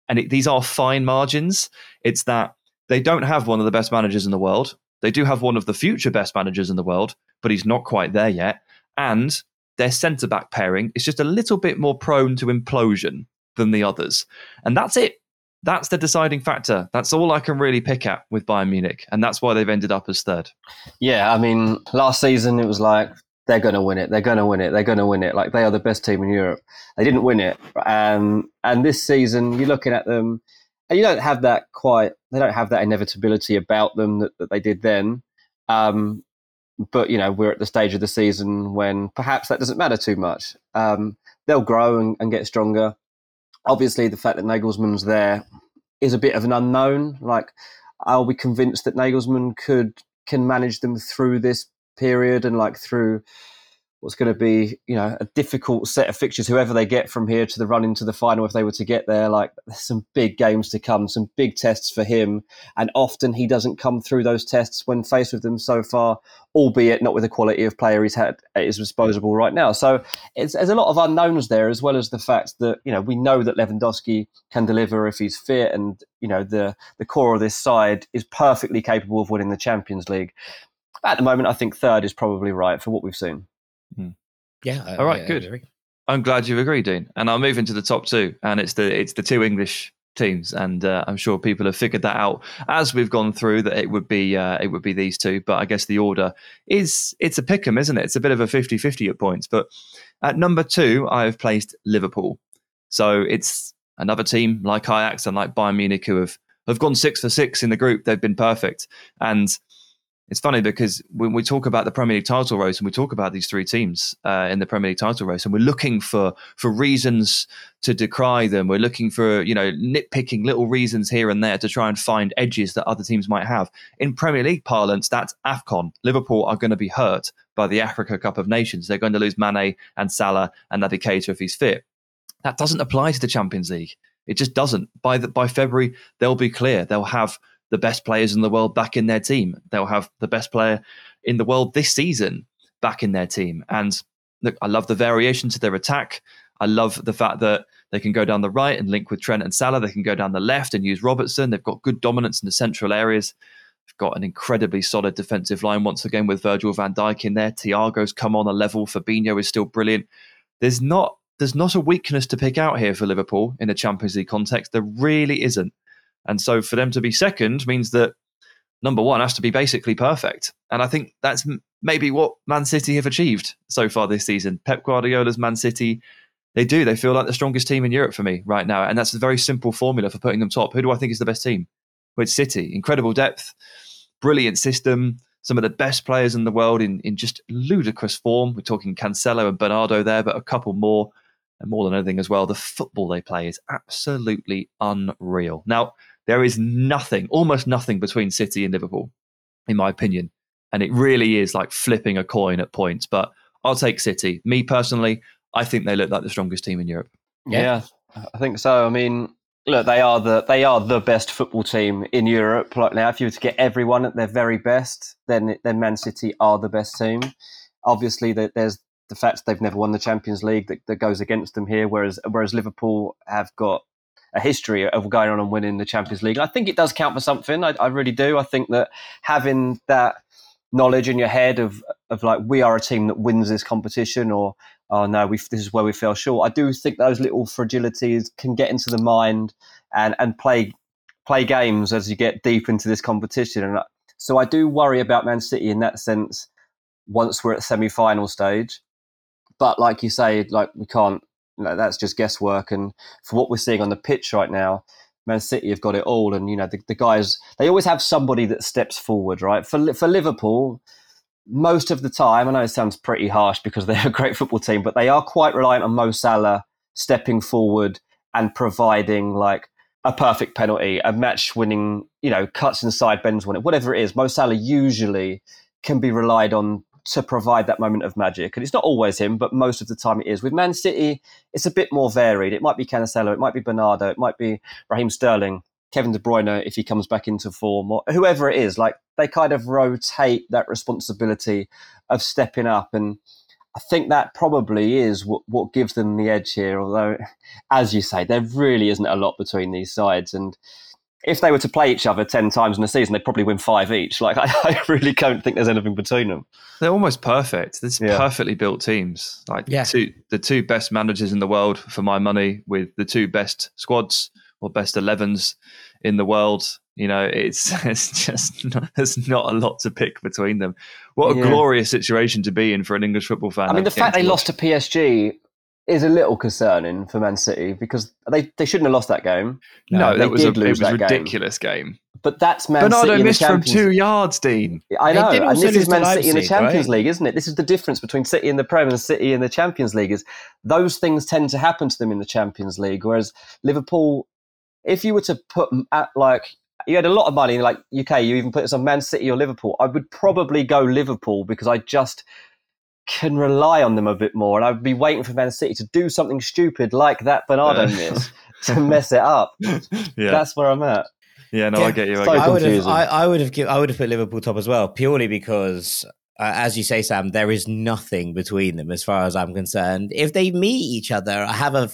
and it, these are fine margins, it's that they don't have one of the best managers in the world. They do have one of the future best managers in the world, but he's not quite there yet. And their centre back pairing is just a little bit more prone to implosion than the others. And that's it. That's the deciding factor. That's all I can really pick at with Bayern Munich. And that's why they've ended up as third. Yeah, I mean, last season it was like, they're going to win it. They're going to win it. They're going to win it. Like they are the best team in Europe. They didn't win it. Um, and this season, you're looking at them, and you don't have that quite. They don't have that inevitability about them that, that they did then. Um, but you know, we're at the stage of the season when perhaps that doesn't matter too much. Um, they'll grow and, and, get stronger. Obviously, the fact that Nagelsmann's there is a bit of an unknown. Like, are we convinced that Nagelsmann could can manage them through this period and like through what's going to be, you know, a difficult set of fixtures, whoever they get from here to the run into the final, if they were to get there, like there's some big games to come, some big tests for him. And often he doesn't come through those tests when faced with them so far, albeit not with the quality of player he's had at his disposal right now. So there's a lot of unknowns there, as well as the fact that, you know, we know that Lewandowski can deliver if he's fit and, you know, the, the core of this side is perfectly capable of winning the Champions League. At the moment, I think third is probably right for what we've seen. Hmm. Yeah. All right. I, good. I am glad you agree, Dean. And I'll move into the top two, and it's the it's the two English teams, and uh, I'm sure people have figured that out as we've gone through that it would be uh, it would be these two. But I guess the order is it's a pick 'em, isn't it? It's a bit of a 50-50 at points. But at number two, I have placed Liverpool. So it's another team like Ajax and like Bayern Munich who have have gone six for six in the group. They've been perfect, and it's funny because when we talk about the Premier League title race and we talk about these three teams uh, in the Premier League title race, and we're looking for for reasons to decry them, we're looking for you know nitpicking little reasons here and there to try and find edges that other teams might have. In Premier League parlance, that's Afcon. Liverpool are going to be hurt by the Africa Cup of Nations. They're going to lose Mane and Salah and Naby Keita if he's fit. That doesn't apply to the Champions League. It just doesn't. By the, by February, they'll be clear. They'll have the best players in the world back in their team. They'll have the best player in the world this season back in their team. And look, I love the variation to their attack. I love the fact that they can go down the right and link with Trent and Salah. They can go down the left and use Robertson. They've got good dominance in the central areas. They've got an incredibly solid defensive line once again with Virgil van Dijk in there. Thiago's come on a level. Fabinho is still brilliant. There's not there's not a weakness to pick out here for Liverpool in the Champions League context. There really isn't. And so for them to be second means that number one has to be basically perfect. And I think that's maybe what Man City have achieved so far this season. Pep Guardiola's Man City, they do. They feel like the strongest team in Europe for me right now. And that's a very simple formula for putting them top. Who do I think is the best team? It's City. Incredible depth, brilliant system, some of the best players in the world in, in just ludicrous form. We're talking Cancelo and Bernardo there, but a couple more. And more than anything as well, the football they play is absolutely unreal. Now, there is nothing, almost nothing between City and Liverpool, in my opinion. And it really is like flipping a coin at points. But I'll take City. Me personally, I think they look like the strongest team in Europe. Yeah, yeah I think so. I mean, look, they are the they are the best football team in Europe. Like now, if you were to get everyone at their very best, then then Man City are the best team. Obviously, there's the fact they've never won the Champions League that, that goes against them here, whereas whereas Liverpool have got a history of going on and winning the Champions League. I think it does count for something. I, I really do. I think that having that knowledge in your head of of like we are a team that wins this competition or oh no we this is where we fell short i do think those little fragilities can get into the mind and and play play games as you get deep into this competition and so i do worry about man city in that sense once we're at semi-final stage but like you say like we can't that's just guesswork. And for what we're seeing on the pitch right now, Man City have got it all. And, you know, the, the guys, they always have somebody that steps forward, right? For, for Liverpool, most of the time, I know it sounds pretty harsh because *laughs* they're a great football team, but they are quite reliant on Mo Salah stepping forward and providing like a perfect penalty, a match winning, you know, cuts inside, bends on it, whatever it is. Mo Salah usually can be relied on to provide that moment of magic. And it's not always him, but most of the time it is. With Man City, it's a bit more varied. It might be Cancelo, it might be Bernardo, it might be Raheem Sterling, Kevin De Bruyne if he comes back into form, or whoever it is. Like they kind of rotate that responsibility of stepping up. And I think that probably is what, what gives them the edge here. Although, as you say, there really isn't a lot between these sides. And if they were to play each other 10 times in a season, they'd probably win five each. *laughs* Like, I, I really don't think there's anything between them. They're almost perfect. There's yeah. perfectly built teams. Like yeah. two, the two best managers in the world for my money with the two best squads or best 11s in the world. You know, it's, *laughs* it's just not, there's not a lot to pick between them. What a yeah. glorious situation to be in for an English football fan. I mean, the fact they lost to PSG is a little concerning for Man City because they, they shouldn't have lost that game. No, no that was a, it was a ridiculous game. game. But that's Man City. Bernardo City. missed from two yards, Dean. I know, and this is Man City in the Champions right? League, isn't it? This is the difference between City in the Premier and City in the Champions League. Is those things tend to happen to them in the Champions League, whereas Liverpool, if you were to put at like you had a lot of money, like UK, you even put this on Man City or Liverpool. I would probably go Liverpool because I just can rely on them a bit more. And I'd be waiting for Man City to do something stupid like that Bernardo miss to mess it up. *laughs* yeah. That's where I'm at. Yeah, no, yeah. I get you. I, so I would have, I, I, would have, give, I would have put Liverpool top as well, purely because, uh, as you say, Sam, there is nothing between them as far as I'm concerned. If they meet each other, I have a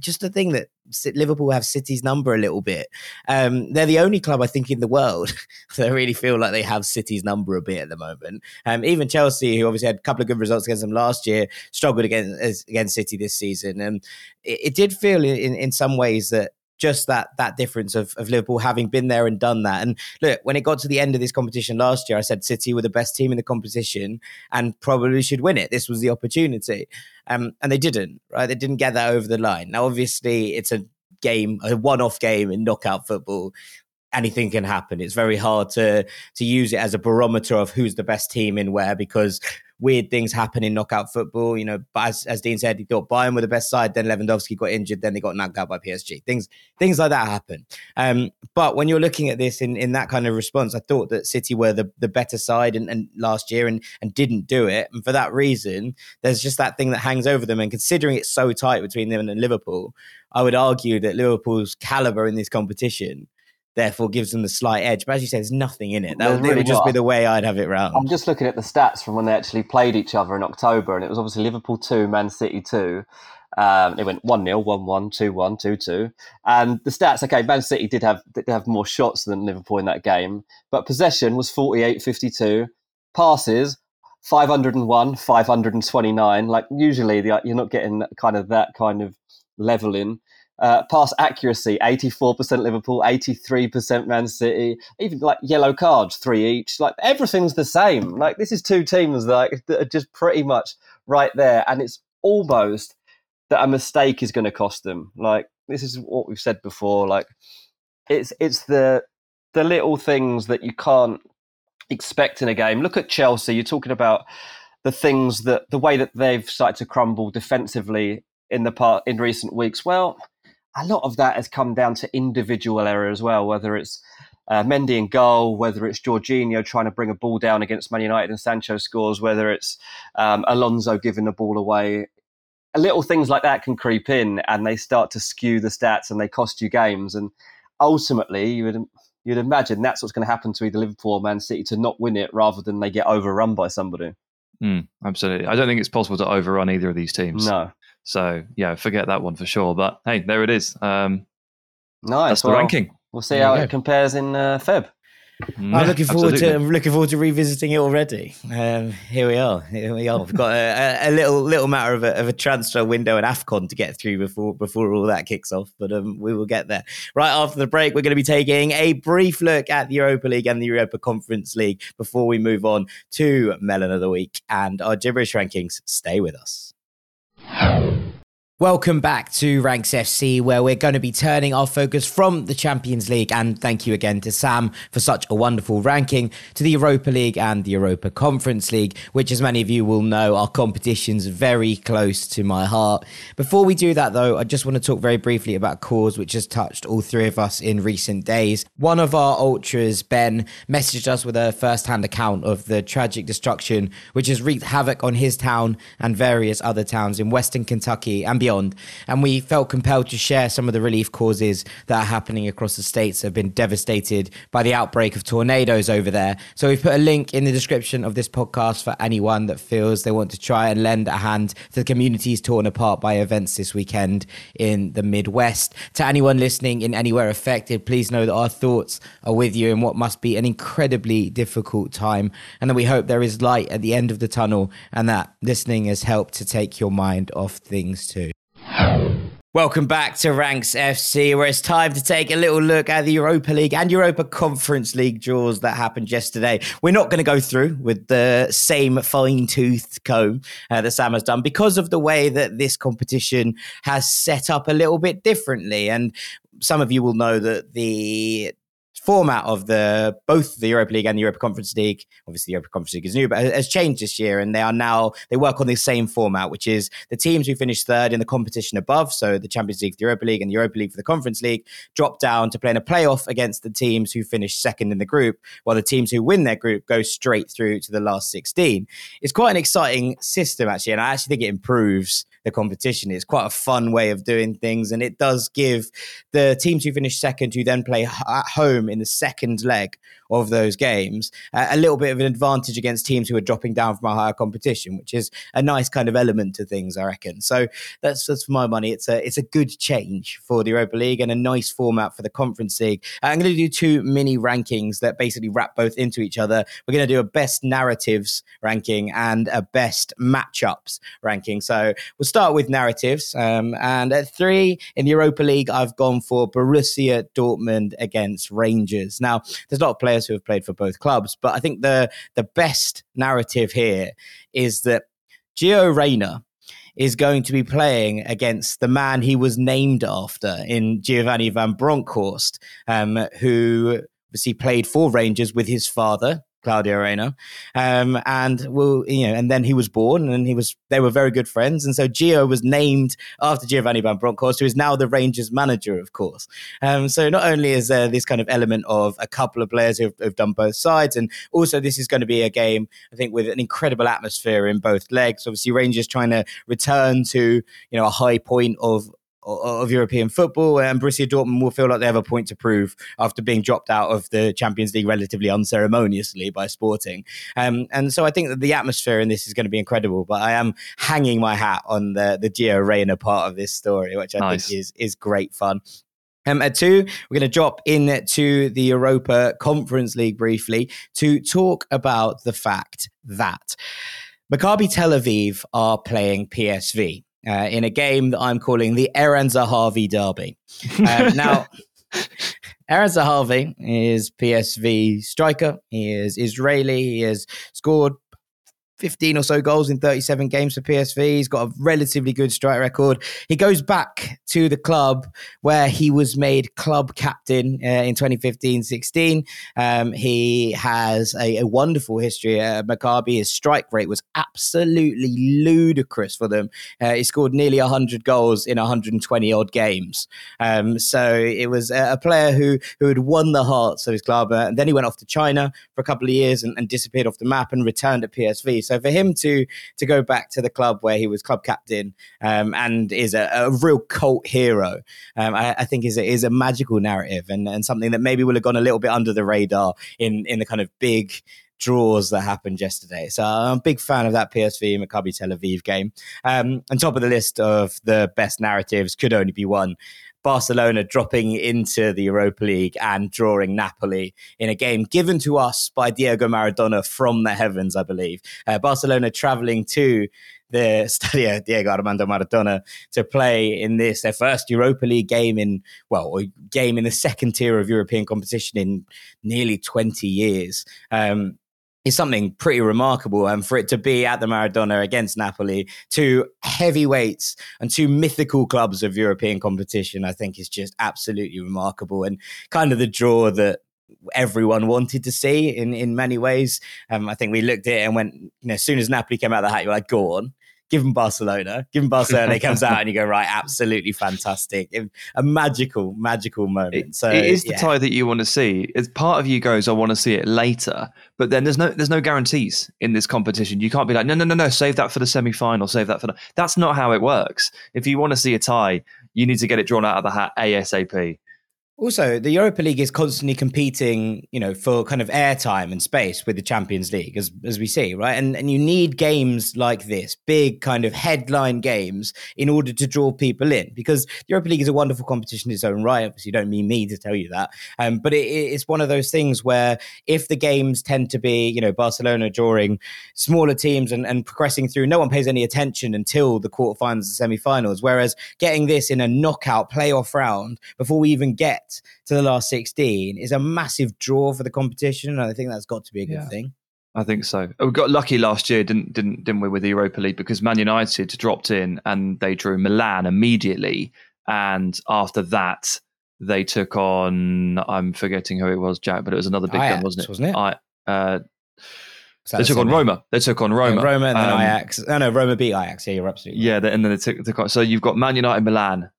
just a thing that Liverpool have City's number a little bit. Um, they're the only club I think in the world *laughs* that really feel like they have City's number a bit at the moment. Um, even Chelsea, who obviously had a couple of good results against them last year, struggled against against City this season, and it, it did feel in in some ways that just that that difference of, of Liverpool having been there and done that. And look, when it got to the end of this competition last year, I said City were the best team in the competition and probably should win it. This was the opportunity. Um, and they didn't, right? They didn't get that over the line. Now, obviously, it's a game, a one-off game in knockout football. Anything can happen. It's very hard to to use it as a barometer of who's the best team in where because weird things happen in knockout football. You know, but as, as Dean said, he thought Bayern were the best side, then Lewandowski got injured, then they got knocked out by PSG. Things things like that happen. Um, but when you're looking at this in, in that kind of response, I thought that City were the, the better side and, and last year and, and didn't do it. And for that reason, there's just that thing that hangs over them. And considering it's so tight between them and Liverpool, I would argue that Liverpool's caliber in this competition therefore gives them the slight edge. But as you say, there's nothing in it. That really would just be the way I'd have it round. I'm just looking at the stats from when they actually played each other in October, and it was obviously Liverpool 2, Man City 2. Um, they went 1 0, 1 1, 2 1, 2 2. And the stats, okay, Man City did have, did have more shots than Liverpool in that game, but possession was 48 52. Passes, 501, 529. Like, usually the, you're not getting kind of that kind of leveling. Uh, pass accuracy 84% Liverpool, 83% Man City, even like yellow cards, three each. Like everything's the same. Like this is two teams like that are just pretty much right there, and it's almost that a mistake is going to cost them. Like this is what we've said before. Like it's it's the the little things that you can't expect in a game. Look at Chelsea. You're talking about the things that the way that they've started to crumble defensively in the part in recent weeks. Well a lot of that has come down to individual error as well, whether it's uh, Mendy in goal, whether it's Jorginho trying to bring a ball down against Man United and Sancho scores, whether it's um, Alonso giving the ball away. Little things like that can creep in and they start to skew the stats and they cost you games. And ultimately, you would you'd imagine that's what's going to happen to either Liverpool or Man City to not win it rather than they get overrun by somebody. Mm, absolutely. I don't think it's possible to overrun either of these teams. No. So yeah, forget that one for sure. But hey, there it is. Um, nice. That's the well, ranking. We'll see there how it compares in uh, Feb. I'm looking forward absolutely. to looking forward to revisiting it already. Um, here we are. Here we are. We've got a, a, little little matter of a, of a transfer window and Afcon to get through before before all that kicks off. But um, we will get there. Right after the break, we're going to be taking a brief look at the Europa League and the Europa Conference League before we move on to Melon of the Week and our gibberish rankings. Stay with us. Welcome back to Ranks FC, where we're going to be turning our focus from the Champions League. And thank you again to Sam for such a wonderful ranking to the Europa League and the Europa Conference League, which, as many of you will know, are competitions very close to my heart. Before we do that, though, I just want to talk very briefly about a cause which has touched all three of us in recent days. One of our ultras, Ben, messaged us with a first hand account of the tragic destruction which has wreaked havoc on his town and various other towns in Western Kentucky and. And we felt compelled to share some of the relief causes that are happening across the states that have been devastated by the outbreak of tornadoes over there. So we've put a link in the description of this podcast for anyone that feels they want to try and lend a hand to the communities torn apart by events this weekend in the Midwest. To anyone listening in anywhere affected, please know that our thoughts are with you in what must be an incredibly difficult time. And that we hope there is light at the end of the tunnel and that listening has helped to take your mind off things too. Welcome back to Ranks FC, where it's time to take a little look at the Europa League and Europa Conference League draws that happened yesterday. We're not going to go through with the same fine toothed comb uh, that Sam has done because of the way that this competition has set up a little bit differently. And some of you will know that the format of the both the Europa League and the Europa Conference League, obviously the Europa Conference League is new, but has changed this year, and they are now they work on the same format, which is the teams who finish third in the competition above, so the Champions League, the Europa League, and the Europa League for the Conference League, drop down to play in a playoff against the teams who finish second in the group, while the teams who win their group go straight through to the last sixteen. It's quite an exciting system actually, and I actually think it improves the competition. It's quite a fun way of doing things, and it does give the teams who finish second, who then play at home in the second leg of those games, uh, a little bit of an advantage against teams who are dropping down from a higher competition, which is a nice kind of element to things, I reckon. So that's, that's for my money. It's a it's a good change for the Europa League and a nice format for the Conference League. Uh, I'm going to do two mini rankings that basically wrap both into each other. We're going to do a best narratives ranking and a best matchups ranking. So we'll start with narratives. Um, and at three in the Europa League, I've gone for Borussia Dortmund against Rangers. Now, there's a lot of players who have played for both clubs. But I think the the best narrative here is that Gio Reyna is going to be playing against the man he was named after in Giovanni van Bronckhorst, um, who obviously played for Rangers with his father, Claudio Reyna. Um, and well, you know, and then he was born and he was they were very good friends. And so Gio was named after Giovanni Van Bronckhorst, who is now the Rangers manager, of course. Um, so not only is there this kind of element of a couple of players who've, who've done both sides, and also this is going to be a game, I think, with an incredible atmosphere in both legs. Obviously, Rangers trying to return to, you know, a high point of of European football, and Borussia Dortmund will feel like they have a point to prove after being dropped out of the Champions League relatively unceremoniously by Sporting. Um, and so I think that the atmosphere in this is going to be incredible. But I am hanging my hat on the the Gio Reyna part of this story, which I nice. think is is great fun. Um, at two, we're going to drop in to the Europa Conference League briefly to talk about the fact that Maccabi Tel Aviv are playing PSV uh, in a game that I'm calling the Eran Zahavi Derby. Um, *laughs* now, Eran Zahavi is PSV striker. He is Israeli. He has scored 15 or so goals in 37 games for PSV. He's got a relatively good strike record. He goes back to the club where he was made club captain uh, in 2015 16. Um, he has a, a, wonderful history at Maccabi. His strike rate was absolutely ludicrous for them. Uh, he scored nearly 100 goals in 120 odd games. Um, so it was a, a, player who, who had won the hearts of his club. Uh, and then he went off to China for a couple of years and, and disappeared off the map and returned at PSV. So for him to to go back to the club where he was club captain um, and is a, a, real cult hero, um, I, I, think is a, is a magical narrative and, and something that maybe will have gone a little bit under the radar in in the kind of big draws that happened yesterday. So I'm a big fan of that PSV Maccabi Tel Aviv game. Um, on top of the list of the best narratives could only be one. Barcelona dropping into the Europa League and drawing Napoli in a game given to us by Diego Maradona from the heavens, I believe. Uh, Barcelona traveling to the *laughs* Stadio Diego Armando Maradona to play in this their first Europa League game in well game in the second tier of European competition in nearly 20 years. Um, is something pretty remarkable. And for it to be at the Maradona against Napoli, two heavyweights and two mythical clubs of European competition, I think is just absolutely remarkable and kind of the draw that everyone wanted to see in, in many ways. Um, I think we looked at it and went, you know, as soon as Napoli came out of the hat, you're like, go on give them Barcelona, give them Barcelona. it comes out and you go, *laughs* right, absolutely fantastic. A magical, magical moment. It, so it is the yeah. tie that you want to see. As part of you goes, I want to see it later, but then there's no there's no guarantees in this competition. You can't be like, no, no, no, no, save that for the semi final, save that for the. That's not how it works. If you want to see a tie, you need to get it drawn out of the hat ASAP. Also, the Europa League is constantly competing, you know, for kind of airtime and space with the Champions League, as as we see, right? And and you need games like this, big kind of headline games, in order to draw people in. Because the Europa League is a wonderful competition in its own right. Obviously, you don't mean me to tell you that, um, but it, it's one of those things where if the games tend to be, you know, Barcelona drawing smaller teams and, and progressing through, no one pays any attention until the quarterfinals and semi-finals. Whereas getting this in a knockout playoff round before we even get to the last 16 is a massive draw for the competition. And I think that's got to be a good yeah. thing. I think so. We got lucky last year, didn't didn't didn't we, with the Europa League because Man United dropped in and they drew Milan immediately, and after that they took on I'm forgetting who it was, Jack, but it was another big Ajax, one, wasn't it? Wasn't it? I, uh, they took on Roma. They took on Roma. Roma and then um, Ajax. Oh no, Roma beat Ajax. Yeah, you're absolutely. Right. Yeah, and then they took, took on, so you've got Man United, Milan,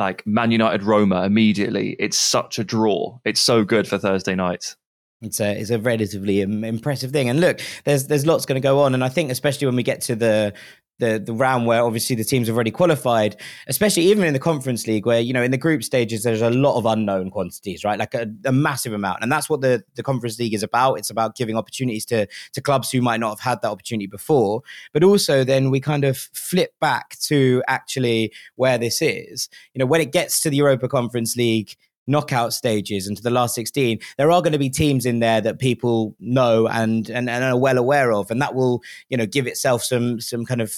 like Man United Roma immediately. It's such a draw. It's so good for Thursday night. It's a it's a relatively impressive thing. And look, there's there's lots going to go on, and I think especially when we get to the the the round where obviously the teams have already qualified, especially even in the conference league where you know in the group stages there's a lot of unknown quantities, right? Like a, a, massive amount, and that's what the the conference league is about. It's about giving opportunities to to clubs who might not have had that opportunity before, but also then we kind of flip back to actually where this is. You know, when it gets to the Europa Conference League knockout stages. And to the last 16 there are going to be teams in there that people know and, and and are well aware of. And that will you know give itself some some kind of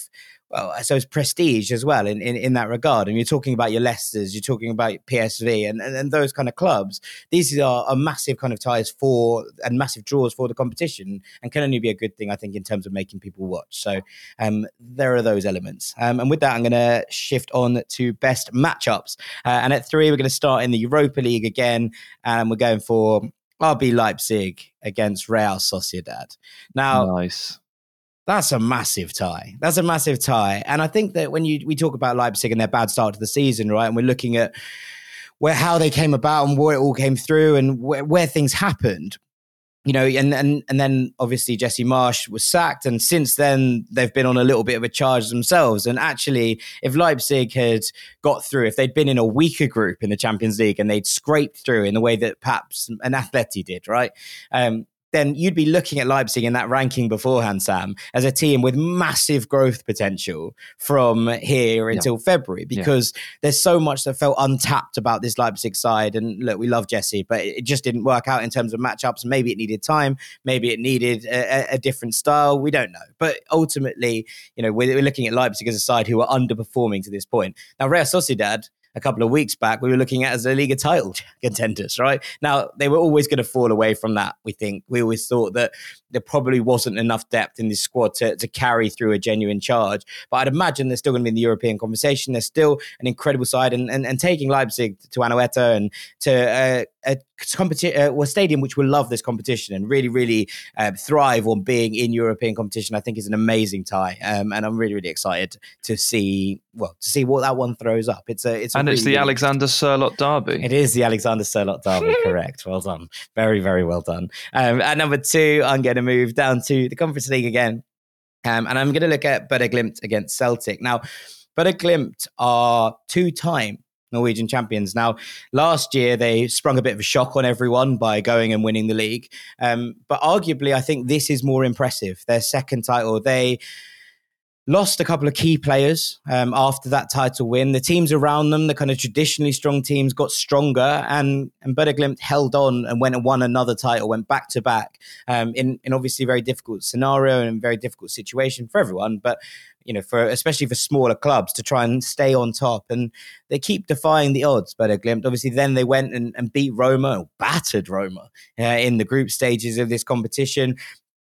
well, I suppose prestige as well in, in, in that regard. And you're talking about your Leicesters, you're talking about PSV and, and, and those kind of clubs. These are, are massive kind of ties for and massive draws for the competition and can only be a good thing, I think, in terms of making people watch. So um, there are those elements. Um, and with that, I'm going to shift on to best matchups. Uh, and at three, we're going to start in the Europa League again. And we're going for RB Leipzig against Real Sociedad. Now, nice. That's a massive tie. That's a massive tie. And I think that when you we talk about Leipzig and their bad start to the season, right, and we're looking at where how they came about and where it all came through and where, where things happened, you know, and and and then obviously Jesse Marsh was sacked, and since then they've been on a little bit of a charge themselves. And actually, if Leipzig had got through, if they'd been in a weaker group in the Champions League and they'd scraped through in the way that perhaps an Atleti did, right? Um, then you'd be looking at Leipzig in that ranking beforehand, Sam, as a team with massive growth potential from here until yeah. February because yeah. there's so much that felt untapped about this Leipzig side. And look, we love Jesse, but it just didn't work out in terms of matchups. Maybe it needed time, maybe it needed a, a different style. We don't know. But ultimately, you know, we're, we're looking at Leipzig as a side who are underperforming to this point. Now, Real Sociedad a couple of weeks back we were looking at as a Liga title *laughs* contenders, right? Now they were always going to fall away from that. We think we always thought that there probably wasn't enough depth in this squad to, to carry through a genuine charge. But I'd imagine they're still going to be in the European conversation. They're still an incredible side, and and, and taking Leipzig to Anoeta and to uh, a competition, uh, well, a stadium which will love this competition and really, really uh, thrive on being in European competition. I think is an amazing tie, um, and I'm really, really excited to see well to see what that one throws up. It's a it's a and really, it's the Alexander Sørloth derby. It is the Alexander Sørloth derby. *laughs* correct. Well done. Very, very well done. Um, at number two, I'm going to move down to the Conference League again, um, and I'm going to look at Bodø/Glimt against Celtic now. Bodø/Glimt are two-time Norwegian champions. Now, last year they sprung a bit of a shock on everyone by going and winning the league. Um, but arguably, I think this is more impressive. Their second title, they lost a couple of key players um, after that title win. The teams around them, the kind of traditionally strong teams, got stronger, and and Bodø/Glimt held on and went and won another title, went back to back um, in in obviously very difficult scenario and very difficult situation for everyone. But you know, for especially for smaller clubs to try and stay on top. And they keep defying the odds. Bodø/Glimt, obviously, then they went and, and beat Roma, battered Roma uh, in the group stages of this competition.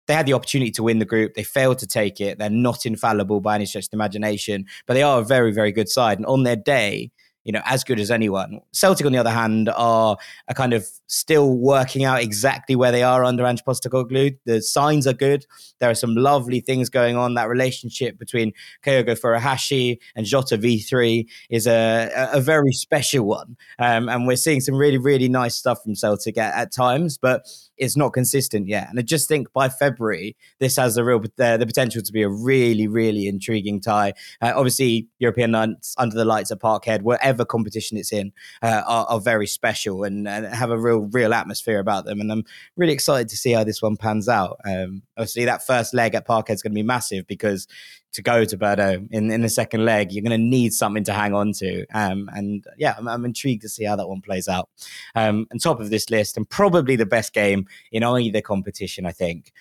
They had the opportunity to win the group. They failed to take it. They're not infallible by any stretch of imagination, but they are a very, very good side. And on their day, you know, as good as anyone. Celtic, on the other hand, are a kind of still working out exactly where they are under Ange Postecoglou. The signs are good. There are some lovely things going on. That relationship between Kyogo Furuhashi and Jota V3 is a, a very special one. Um, and we're seeing some really, really nice stuff from Celtic at, at times, but it's not consistent yet. And I just think by February, this has the real uh, the potential to be a really, really intriguing tie. Uh, obviously, European nights under the lights at Parkhead, whatever competition it's in, uh, are, are, very special and, and, have a real, real atmosphere about them. And I'm really excited to see how this one pans out. Um, obviously, that first leg at Parkhead is going to be massive because to go to Bodø in, in the second leg, you're going to need something to hang on to. Um, and yeah, I'm, I'm, intrigued to see how that one plays out. Um, top of this list, and probably the best game in either competition, I think,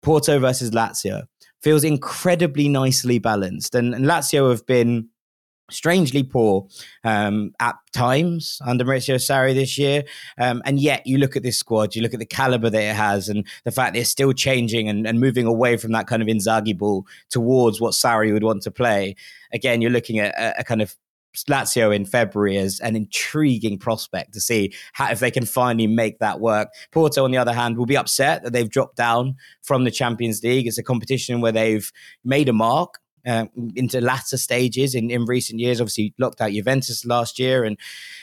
Porto versus Lazio feels incredibly nicely balanced. And, and Lazio have been strangely poor um, at times under Maurizio Sarri this year. Um, and yet you look at this squad, you look at the caliber that it has and the fact that it's still changing and, and moving away from that kind of Inzaghi ball towards what Sarri would want to play. Again, you're looking at a, a kind of Lazio in February as an intriguing prospect to see how, if they can finally make that work. Porto, on the other hand, will be upset that they've dropped down from the Champions League. It's a competition where they've made a mark uh, into latter stages in, in recent years. Obviously, locked out Juventus last year and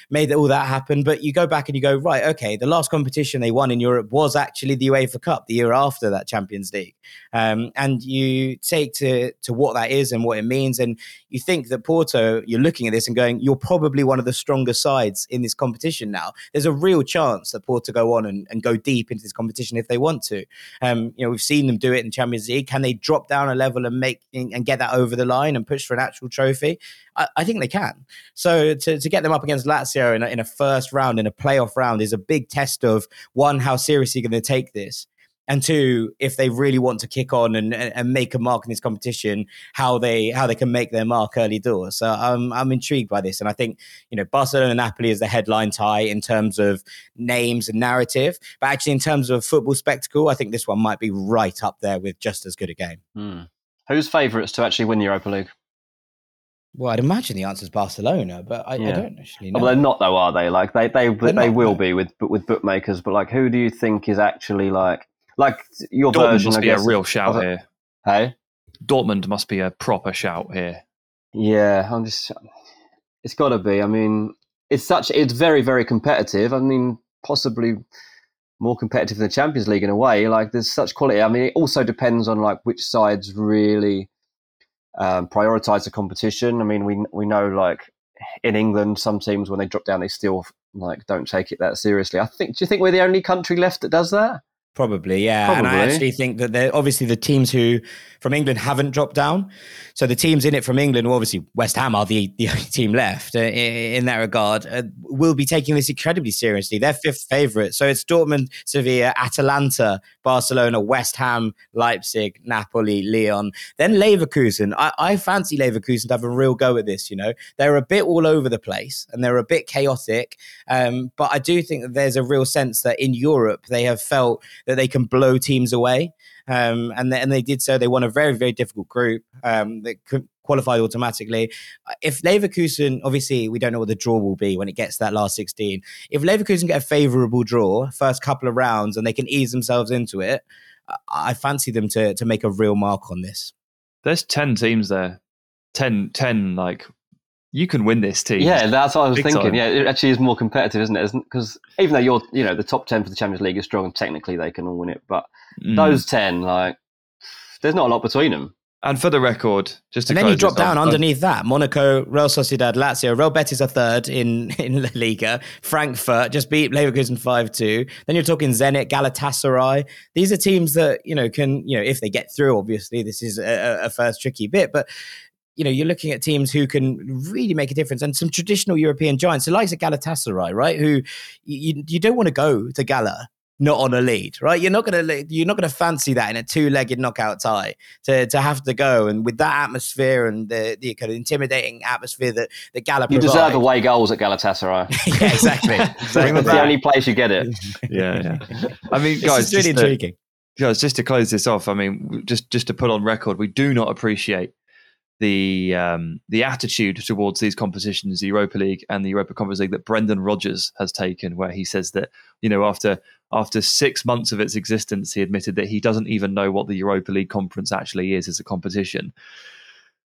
made all that happen. But you go back and you go, right, okay, the last competition they won in Europe was actually the UEFA Cup the year after that Champions League. Um, and you take to, to what that is and what it means. And you think that Porto, you're looking at this and going, you're probably one of the stronger sides in this competition now. There's a real chance that Porto go on and, and go deep into this competition if they want to. Um, you know, we've seen them do it in Champions League. Can they drop down a level and make and get that over the line and push for an actual trophy? I, I think they can. So to, to get them up against Lazio in a, in a first round, in a playoff round, is a big test of one, how seriously going to take this and two, if they really want to kick on and, and make a mark in this competition, how they how they can make their mark early doors. So I'm I'm intrigued by this, and I think you know Barcelona and Napoli is the headline tie in terms of names and narrative, but actually in terms of football spectacle, I think this one might be right up there with just as good a game. Hmm. Who's favourites to actually win the Europa League? Well, I'd imagine the answer is Barcelona, but I, yeah. I don't actually oh, know. Well, they're not though, are they? Like they they they're they not, will no. be with with bookmakers, but like who do you think is actually like like your Dortmund version? Must be a real shout here. Hey, Dortmund must be a proper shout here. Yeah, I'm just. It's got to be. I mean, it's such. It's very very competitive. I mean, possibly more competitive than the Champions League in a way. Like there's such quality. I mean, it also depends on like which sides really um, prioritize the competition. I mean, we we know like in England, some teams when they drop down, they still like don't take it that seriously. I think. Do you think we're the only country left that does that? Probably, yeah. Probably. And I actually think that they're obviously the teams who from England haven't dropped down. So the teams in it from England, well, obviously West Ham are the, *laughs* the only team left uh, in, in, that regard, uh, will be taking this incredibly seriously. They're fifth favourite. So it's Dortmund, Sevilla, Atalanta, Barcelona, West Ham, Leipzig, Napoli, Lyon. Then Leverkusen. I, I fancy Leverkusen to have a real go at this, you know. They're a bit all over the place and they're a bit chaotic. Um, but I do think that there's a real sense that in Europe they have felt that they can blow teams away. Um, and, they, and they did so. They won a very, very difficult group um, that qualified automatically. If Leverkusen, obviously, we don't know what the draw will be when it gets to that last 16. If Leverkusen get a favourable draw, first couple of rounds, and they can ease themselves into it, I fancy them to, to make a real mark on this. There's 10 teams there. 10, 10 like you can win this team. Yeah, that's what I was thinking. Time. Yeah, it actually is more competitive, isn't it? Because even though you're, you know, the top ten for the Champions League is strong, and technically they can all win it, but mm. those ten, like, there's not a lot between them. And for the record, just and then you drop down off, underneath that: Monaco, Real Sociedad, Lazio, Real Betis are third in *laughs* in La Liga. Frankfurt just beat Leverkusen five two. Then you're talking Zenit, Galatasaray. These are teams that you know can you know if they get through. Obviously, this is a, a first tricky bit, but you know, you're looking at teams who can really make a difference and some traditional European giants, the likes of Galatasaray, right? Who you, you don't want to go to Gala not on a lead, right? You're not gonna you're not gonna fancy that in a two-legged knockout tie to to have to go and with that atmosphere and the, the kind of intimidating atmosphere that that Gala you deserve away goals at Galatasaray. *laughs* yeah, exactly. *laughs* exactly. the only place you get it. *laughs* yeah, yeah. I mean, guys, it's really intriguing. guys, just to close this off, I mean, just just to put on record, we do not appreciate the um, the attitude towards these competitions, the Europa League and the Europa Conference League, that Brendan Rodgers has taken, where he says that you know after after six months of its existence, he admitted that he doesn't even know what the Europa League conference actually is as a competition.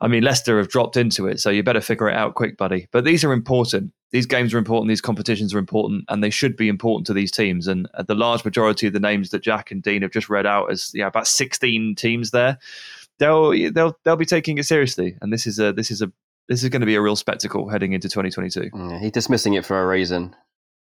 I mean, Leicester have dropped into it, so you better figure it out quick, buddy. But these are important. These games are important. These competitions are important, and they should be important to these teams. And the large majority of the names that Jack and Dean have just read out, as yeah, about sixteen teams there, they'll they'll they'll be taking it seriously. And this is a this is a this is going to be a real spectacle heading into 2022. Yeah, he's dismissing it for a reason.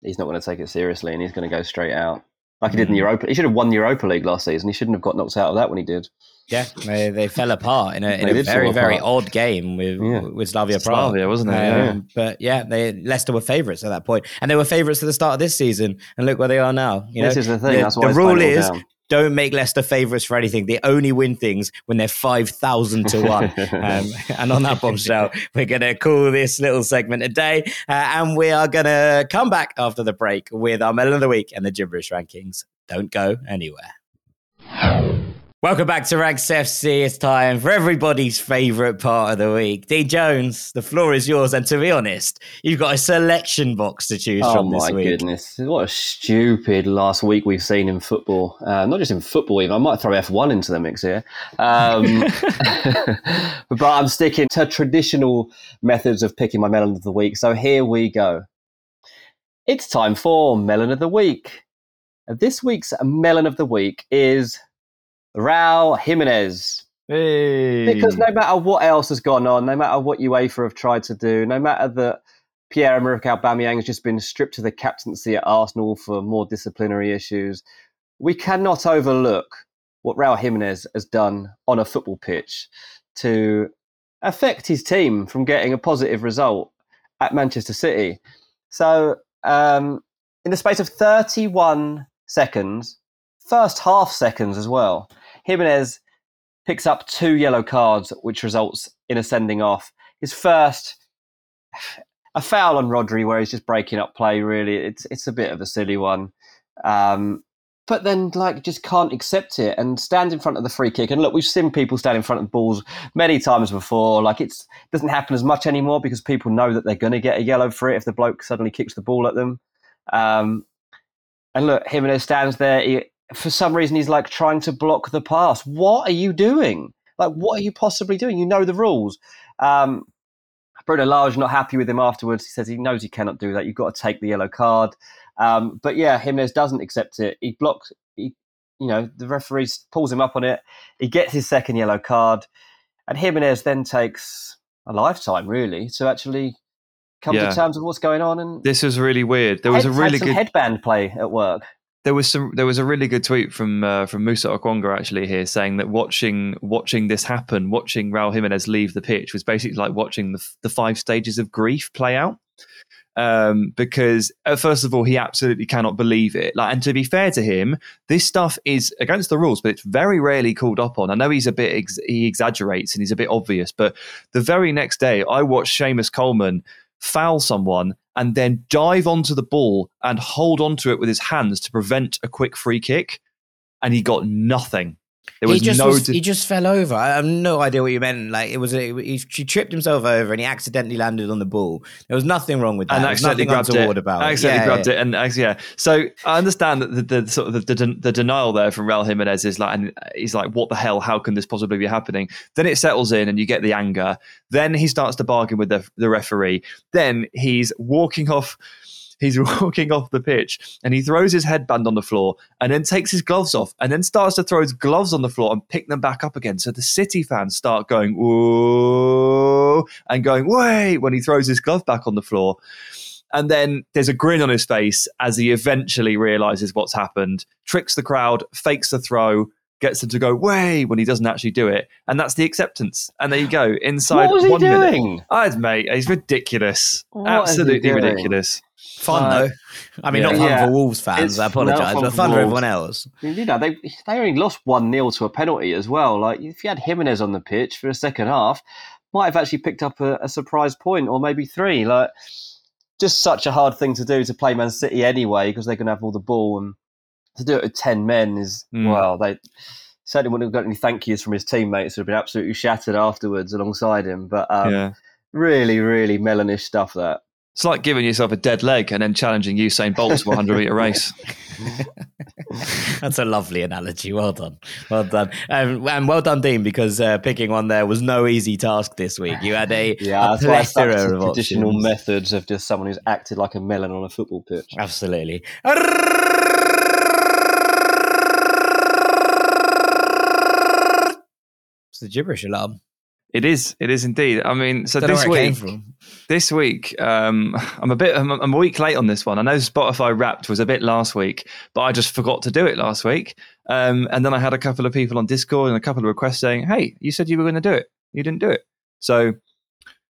He's not going to take it seriously, and he's going to go straight out like he did in the mm. Europa. He should have won the Europa League last season. He shouldn't have got knocked out of that when he did. Yeah, they, they fell apart in a, in a very very odd game with yeah. with Slavia Prague. Slavia, wasn't it? Um, yeah. But yeah, they Leicester were favourites at that point, and they were favourites at the start of this season. And look where they are now. You this know, is the thing. The, the rule is don't make Leicester favourites for anything. They only win things when they're 5,000 to 1. *laughs* um, and on that bombshell, we're going to call this little segment a day. Uh, and we are going to come back after the break with our Melon of the Week and the Gibberish rankings. Don't go anywhere. Welcome back to Ranks FC. It's time for everybody's favourite part of the week. D Jones, the floor is yours. And to be honest, you've got a selection box to choose oh from this week. Oh my goodness. What a stupid last week we've seen in football. Uh, not just in football, even. I might throw F1 into the mix here. Um, *laughs* *laughs* but I'm sticking to traditional methods of picking my melon of the week. So here we go. It's time for Melon of the Week. This week's Melon of the Week is Raul Jimenez. Hey. Because no matter what else has gone on, no matter what UEFA have tried to do, no matter that Pierre-Emerick Aubameyang has just been stripped of the captaincy at Arsenal for more disciplinary issues, we cannot overlook what Raul Jimenez has done on a football pitch to affect his team from getting a positive result at Manchester City. So, um, in the space of 31 seconds, first half seconds as well, Jimenez picks up two yellow cards, which results in a sending off. His first, a foul on Rodri, where he's just breaking up play. Really, it's it's a bit of a silly one. Um, but then, like, just can't accept it and stand in front of the free kick. And look, we've seen people stand in front of balls many times before. Like, it doesn't happen as much anymore because people know that they're going to get a yellow for it if the bloke suddenly kicks the ball at them. Um, and look, Jimenez stands there. He, for some reason he's like trying to block the pass. What are you doing? Like, what are you possibly doing? You know the rules. Um, Bruno Lage not happy with him afterwards. He says he knows he cannot do that. You've got to take the yellow card. Um, but yeah, Jimenez doesn't accept it. He blocks. He, you know, the referee pulls him up on it. He gets his second yellow card, and Jimenez then takes a lifetime really to actually come yeah. to terms with what's going on. And this is really weird. There was a really good headband play at work there was some there was a really good tweet from uh, from Musa Okwonga actually here saying that watching watching this happen, watching Raul Jimenez leave the pitch was basically like watching the, the five stages of grief play out. Um, because uh, first of all, he absolutely cannot believe it. Like, and to be fair to him, this stuff is against the rules, but it's very rarely called up on. I know he's a bit ex- he exaggerates and he's a bit obvious, but the very next day, I watched Seamus Coleman foul someone and then dive onto the ball and hold onto it with his hands to prevent a quick free kick. And he got nothing. There was he just no. Was, he just fell over. I have no idea what you meant. Like it was, a, he, he, tripped himself over and he accidentally landed on the ball. There was nothing wrong with that. And accidentally grabbed it. About accidentally yeah, grabbed yeah. it, and actually, yeah. So I understand that the, the sort of the, the, the, denial there from Raul Jimenez is like, and he's like, "What the hell? How can this possibly be happening?" Then it settles in, and you get the anger. Then he starts to bargain with the the referee. Then he's walking off he's *laughs* walking off the pitch and he throws his headband on the floor and then takes his gloves off and then starts to throw his gloves on the floor and pick them back up again. So the City fans start going, whoa, and going, wait, when he throws his glove back on the floor. And then there's a grin on his face as he eventually realizes what's happened, tricks the crowd, fakes the throw, gets them to go way when he doesn't actually do it, and that's the acceptance. And there you go. Inside what was he one doing? minute, oh, mate, he's ridiculous. What Absolutely ridiculous. Fun uh, though. *laughs* I mean, yeah, not fun yeah. for Wolves fans. It's I apologise, but fun for everyone else. You know, they they only lost one 0 to a penalty as well. Like if you had Jimenez on the pitch for a second half, might have actually picked up a, a surprise point or maybe three. Like just such a hard thing to do to play Man City anyway because they're going to have all the ball and to do it with ten men is mm. well they certainly wouldn't have got any thank yous from his teammates who have been absolutely shattered afterwards alongside him. But um, yeah. really, really melonish stuff that. It's like giving yourself a dead leg and then challenging Usain Bolt to a 100 meter race. *laughs* That's a lovely analogy. Well done. Well done. Um, and well done, Dean, because uh, picking one there was no easy task this week. You had a, yeah, a plethora of traditional options. methods of just someone who's acted like a melon on a football pitch. Absolutely. It's the gibberish alarm. It is. It is indeed. I mean, so this week, this week, um, I'm a bit, I'm, I'm, a week late on this one. I know Spotify Wrapped was a bit last week, but I just forgot to do it last week. Um, and then I had a couple of people on Discord and a couple of requests saying, "Hey, you said you were going to do it. You didn't do it." So,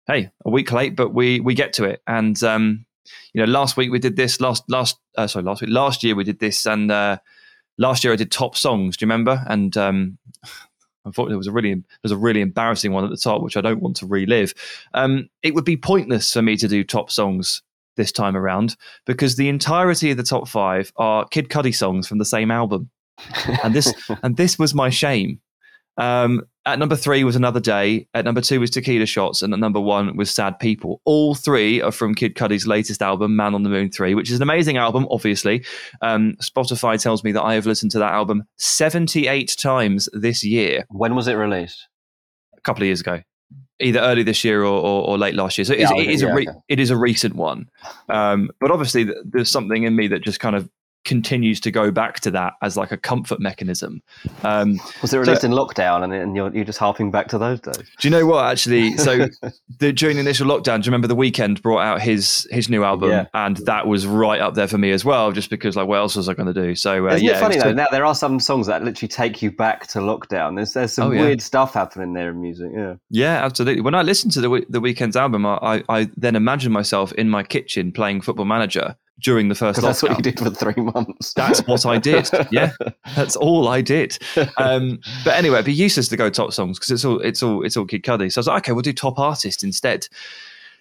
hey, a week late, but we we get to it. And um, you know, last week we did this. Last last uh, sorry, last week, last year we did this, and uh, last year I did top songs. Do you remember? And um, Unfortunately, there was a really there was a really embarrassing one at the top, which I don't want to relive. Um, it would be pointless for me to do top songs this time around because the entirety of the top five are Kid Cudi songs from the same album, and this *laughs* and this was my shame. Um, at number three was Another Day. At number two was Tequila Shots. And at number one was Sad People. All three are from Kid Cudi's latest album, Man on the Moon 3, which is an amazing album, obviously. Um, Spotify tells me that I have listened to that album 78 times this year. When was it released? A couple of years ago. Either early this year or, or, or late last year, so it is, yeah, it is yeah, a re- okay. it is a recent one. Um, but obviously, there's something in me that just kind of continues to go back to that as like a comfort mechanism. Um, was it released so, in lockdown and, and you're, you're just harping back to those days? Do you know what actually? So *laughs* the, during the initial lockdown, do you remember the Weeknd brought out his his new album yeah. and that was right up there for me as well, just because like what else was I going to do? So uh, Isn't yeah, it funny though? Now there are some songs that literally take you back to lockdown. There's there's some oh, yeah. weird stuff happening there in music. Yeah, yeah, absolutely. When I listened to the the Weeknd's album, I, I, I then imagine myself in my kitchen playing Football Manager during the first. That's what you did for three months. That's what I did. Yeah, *laughs* that's all I did. Um, but anyway, it'd be useless to go top songs because it's all it's all it's all Kid Cudi. So I was like, okay, we'll do top artist instead.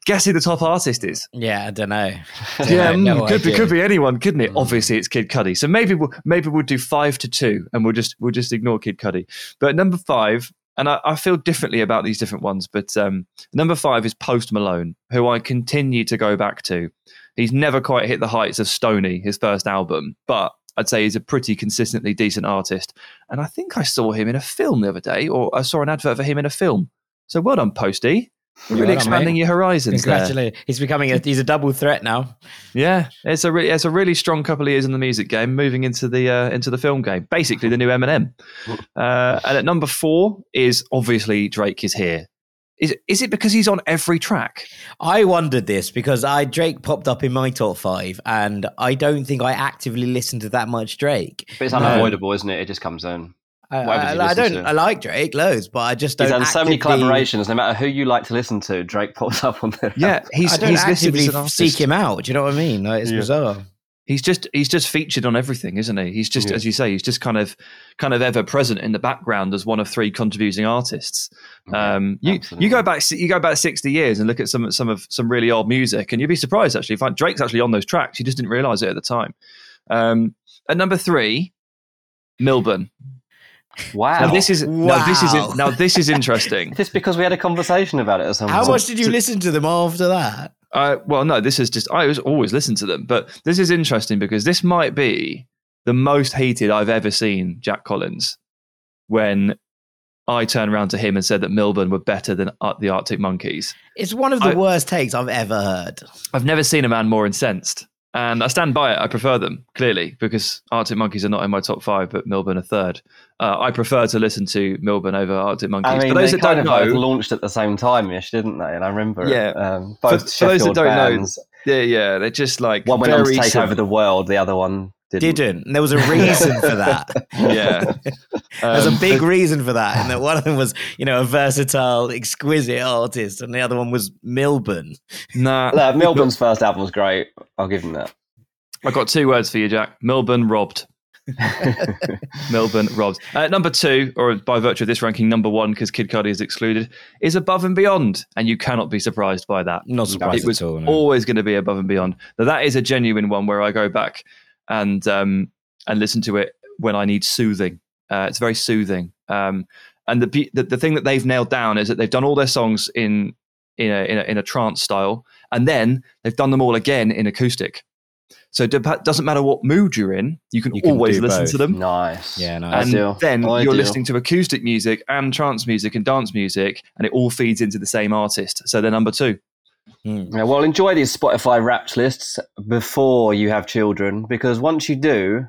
Guess who the top artist is? Yeah, I don't know. *laughs* yeah, *laughs* no could idea. be could be anyone, couldn't it? Mm. Obviously, it's Kid Cudi. So maybe we'll maybe we'll do five to two, and we'll just we'll just ignore Kid Cudi. But number five, and I, I, feel differently about these different ones. But um, number five is Post Malone, who I continue to go back to. He's never quite hit the heights of Stoney, his first album, but I'd say he's a pretty consistently decent artist. And I think I saw him in a film the other day, or I saw an advert for him in a film. So well done, Posty. Really well expanding your horizons. Congratulations! He's becoming a he's a double threat now. Yeah, it's a re- it's a really strong couple of years in the music game, moving into the uh, into the film game. Basically, the new Eminem. Uh, and at number four is obviously Drake is here. Is is it because he's on every track? I wondered this because I Drake popped up in my top five, and I don't think I actively listen to that much Drake. But it's unavoidable, um, isn't it? It just comes in. I, I, I don't. To. I like Drake loads, but I just don't. He's done actively... so many collaborations. No matter who you like to listen to, Drake pops up on there. Yeah, *laughs* he's. I don't he's actively seek him out. Do you know what I mean? Like, it's yeah. bizarre he's just he's just featured on everything, isn't he? He's just, yeah. as you say, he's just kind of kind of ever present in the background as one of three contributing artists. Um, you you go back you go back sixty years and look at some some of some really old music, and you'd be surprised actually. Find Drake's actually on those tracks. You just didn't realize it at the time. Um, at number three, Milburn. Wow! Now this is wow. now this is *laughs* now this is interesting. just because we had a conversation about it or something. How much did you listen to them after that? Uh, well, no, this is just, I was always listen to them, but this is interesting because this might be the most heated I've ever seen Jack Collins when I turned around to him and said that Milburn were better than the Arctic Monkeys. It's one of the I, worst takes I've ever heard. I've never seen a man more incensed. And I stand by it. I prefer them, clearly, because Arctic Monkeys are not in my top five, but Milburn are third. Uh, I prefer to listen to Milburn over Arctic Monkeys. I mean, but those that don't know, launched at the same time ish, didn't they? And I remember yeah, um, both for, for those that don't bands. know, yeah, yeah, they're just like one went on to take over the world, the other one didn't. didn't. And there was a reason for that. *laughs* yeah. There's um, a big reason for that. And that one of them was, you know, a versatile, exquisite artist, and the other one was Milburn. Nah. *laughs* No, Milburn's first album was great. I'll give him that. I've got two words for you, Jack. Milburn robbed. *laughs* Milburn robbed. Uh, number two, or by virtue of this ranking, number one, because Kid Cudi is excluded, is Above and Beyond, and you cannot be surprised by that. Not surprised it was all, no. always going to be Above and Beyond. Now that is a genuine one where I go back and um, and listen to it when I need soothing. Uh, it's very soothing. Um, and the, the, the thing that they've nailed down is that they've done all their songs in in a, in a, in a trance style, and then they've done them all again in acoustic. So it doesn't matter what mood you're in, you can, you can always listen both. to them. Nice. Yeah, nice. And then you're listening to acoustic music and trance music and dance music, and it all feeds into the same artist. So they're number two. Mm. Yeah, well, enjoy these Spotify Wrapped lists before you have children, because once you do,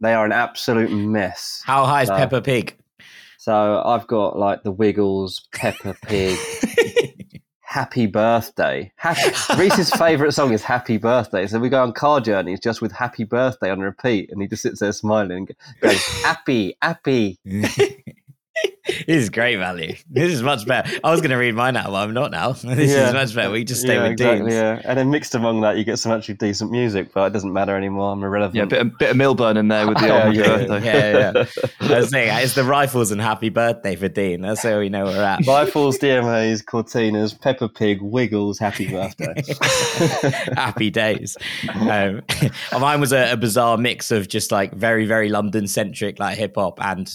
they are an absolute mess. How high is so, Peppa Pig? So I've got like the Wiggles, Peppa Pig, *laughs* Happy Birthday. Happy, Reese's favourite song is Happy Birthday. So we go on car journeys just with Happy Birthday on repeat, and he just sits there smiling and goes, Happy, happy. *laughs* *laughs* this is great value. This is much better. I was going to read mine out, but I'm not now. *laughs* This yeah. is much better. We just stay yeah, with exactly, Dean's. Yeah, and then mixed among that, you get some actually decent music, but it doesn't matter anymore. I'm irrelevant. Yeah, a bit, a bit of Milburn in there with the old *laughs* yeah, birthday. Yeah, yeah. I was saying, it's the rifles and happy birthday for Dean. That's where we know we're at. Rifles, DMAs, Cortinas, Peppa Pig, Wiggles, happy birthday. happy days. Um, mine was a, a bizarre mix of just like very, very London centric, like hip hop and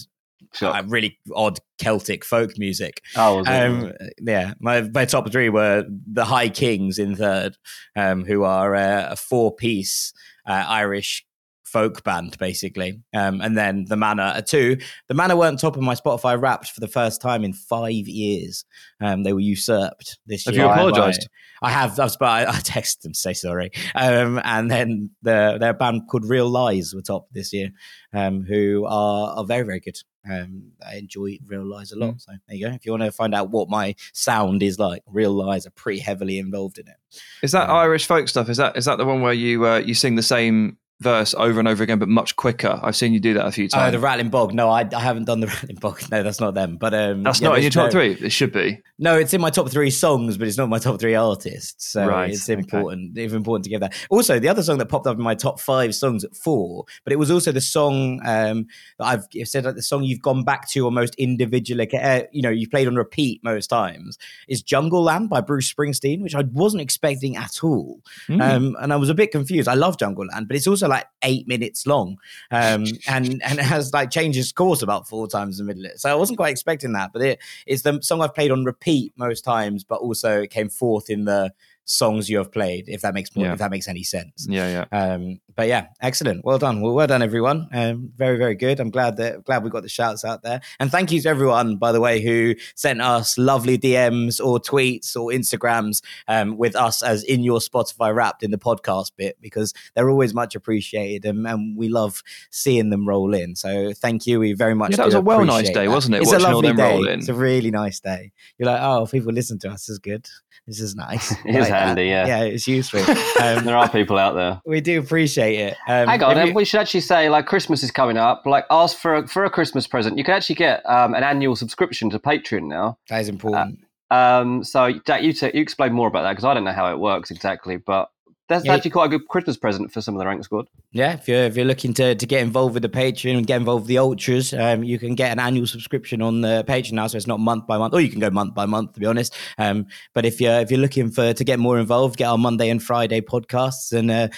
Sure. Uh, really odd Celtic folk music. Oh, um, yeah. My my top three were the High Kings in third, um, who are uh, a four piece uh, Irish folk band basically, um, and then the Manor a two. The Manor weren't top of my Spotify Wrapped for the first time in five years. Um, they were usurped this have year. Have you apologized? I have. I've, I, I texted them to say sorry. Um, and then the, their band called Real Lies were top this year, um, who are, are very, very good. Um, I enjoy Real Lies a lot. Mm. So there you go. If you want to find out what my sound is like, Real Lies are pretty heavily involved in it. Is that um, Irish folk stuff? Is that is that the one where you uh, you sing the same verse over and over again, but much quicker. I've seen you do that a few times. Oh, the Rattling Bog. No, I, I haven't done the *laughs* Rattling Bog. No, that's not them. But um, that's yeah, not in your top no, three. It should be. No, it's in my top three songs, but it's not my top three artists. So right, it's important. Okay. It's important to give that. Also, the other song that popped up in my top five songs at four, but it was also the song um, that I've said like the song you've gone back to almost individually. Uh, you know, you've played on repeat most times. Is Jungleland by Bruce Springsteen, which I wasn't expecting at all, mm. um, and I was a bit confused. I love Jungleland, but it's also like eight minutes long, um, *laughs* and and it has like changes course about four times in the middle. So I wasn't quite expecting that, but it is the song I've played on repeat most times, but also it came fourth in the songs you have played, if that makes more, yeah. if that makes any sense. Yeah, yeah. Um, but yeah, excellent. Well done. Well, well done, everyone. Um, very, very good. I'm glad that glad we got the shouts out there. And thank you to everyone, by the way, who sent us lovely DMs or tweets or Instagrams um, with us as in your Spotify wrapped in the podcast bit because they're always much appreciated and, and we love seeing them roll in. So thank you. We very much. Yeah, that was a well nice day, that. wasn't it? It's Watching a lovely day. It's a really nice day. You're like, oh, people listen to us. This is good. This is nice. *laughs* it is handy, yeah. Yeah, it's useful. *laughs* Um, there are people out there. We do appreciate it. Um, Hang on, you... we should actually say like Christmas is coming up. Like ask for a, for a Christmas present. You can actually get um, an annual subscription to Patreon now. That is important. Uh, um, so Jack, you t- you explain more about that because I don't know how it works exactly, but that's yeah. actually quite a good Christmas present for some of the rank squad. Yeah, if you're if you're looking to, to get involved with the Patreon and get involved with the ultras, um, you can get an annual subscription on the Patreon now, so it's not month by month, or you can go month by month to be honest. Um, but if you're if you're looking for to get more involved, get our Monday and Friday podcasts and uh,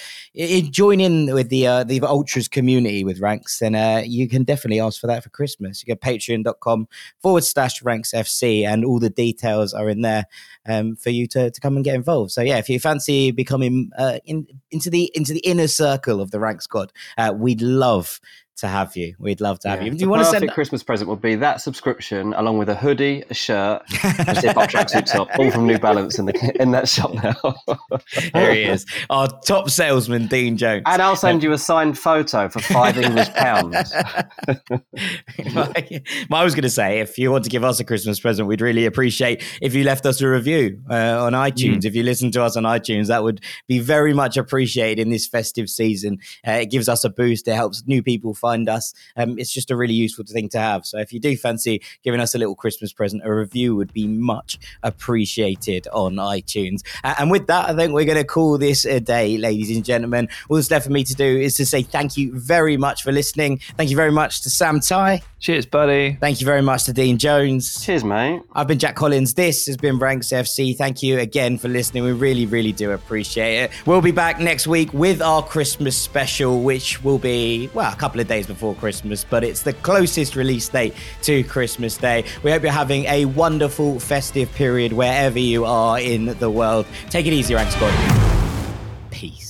join in with the uh, the ultras community with ranks, then uh, you can definitely ask for that for Christmas. You go patreon.com forward slash ranks FC, and all the details are in there um, for you to to come and get involved. So yeah, if you fancy becoming uh, in, into the into the inner circle of the rank squad. Uh, we'd love to have you. We'd love to have yeah. you. Do you want to send a Christmas present would be that subscription along with a hoodie, a shirt, a zip up tracksuit top, all from New Balance in the in that shop now. *laughs* There he is, our top salesman, Dean Jones. And I'll send you a signed photo for five English *laughs* pounds. *laughs* I was going to say, if you want to give us a Christmas present, we'd really appreciate if you left us a review uh, on iTunes. Mm. If you listen to us on iTunes, that would be very much appreciated in this festive season. Uh, it gives us a boost. It helps new people find find us. Um, it's just a really useful thing to have. So if you do fancy giving us a little Christmas present, a review would be much appreciated on iTunes. Uh, and with that, I think we're going to call this a day, ladies and gentlemen. All that's left for me to do is to say thank you very much for listening. Thank you very much to Sam Tighe. Cheers, buddy. Thank you very much to Dean Jones. Cheers, mate. I've been Jack Collins. This has been Ranks FC. Thank you again for listening. We really, really do appreciate it. We'll be back next week with our Christmas special, which will be, well, a couple of days before Christmas, but it's the closest release date to Christmas Day. We hope you're having a wonderful festive period wherever you are in the world. Take it easy, Rank Squad. Peace.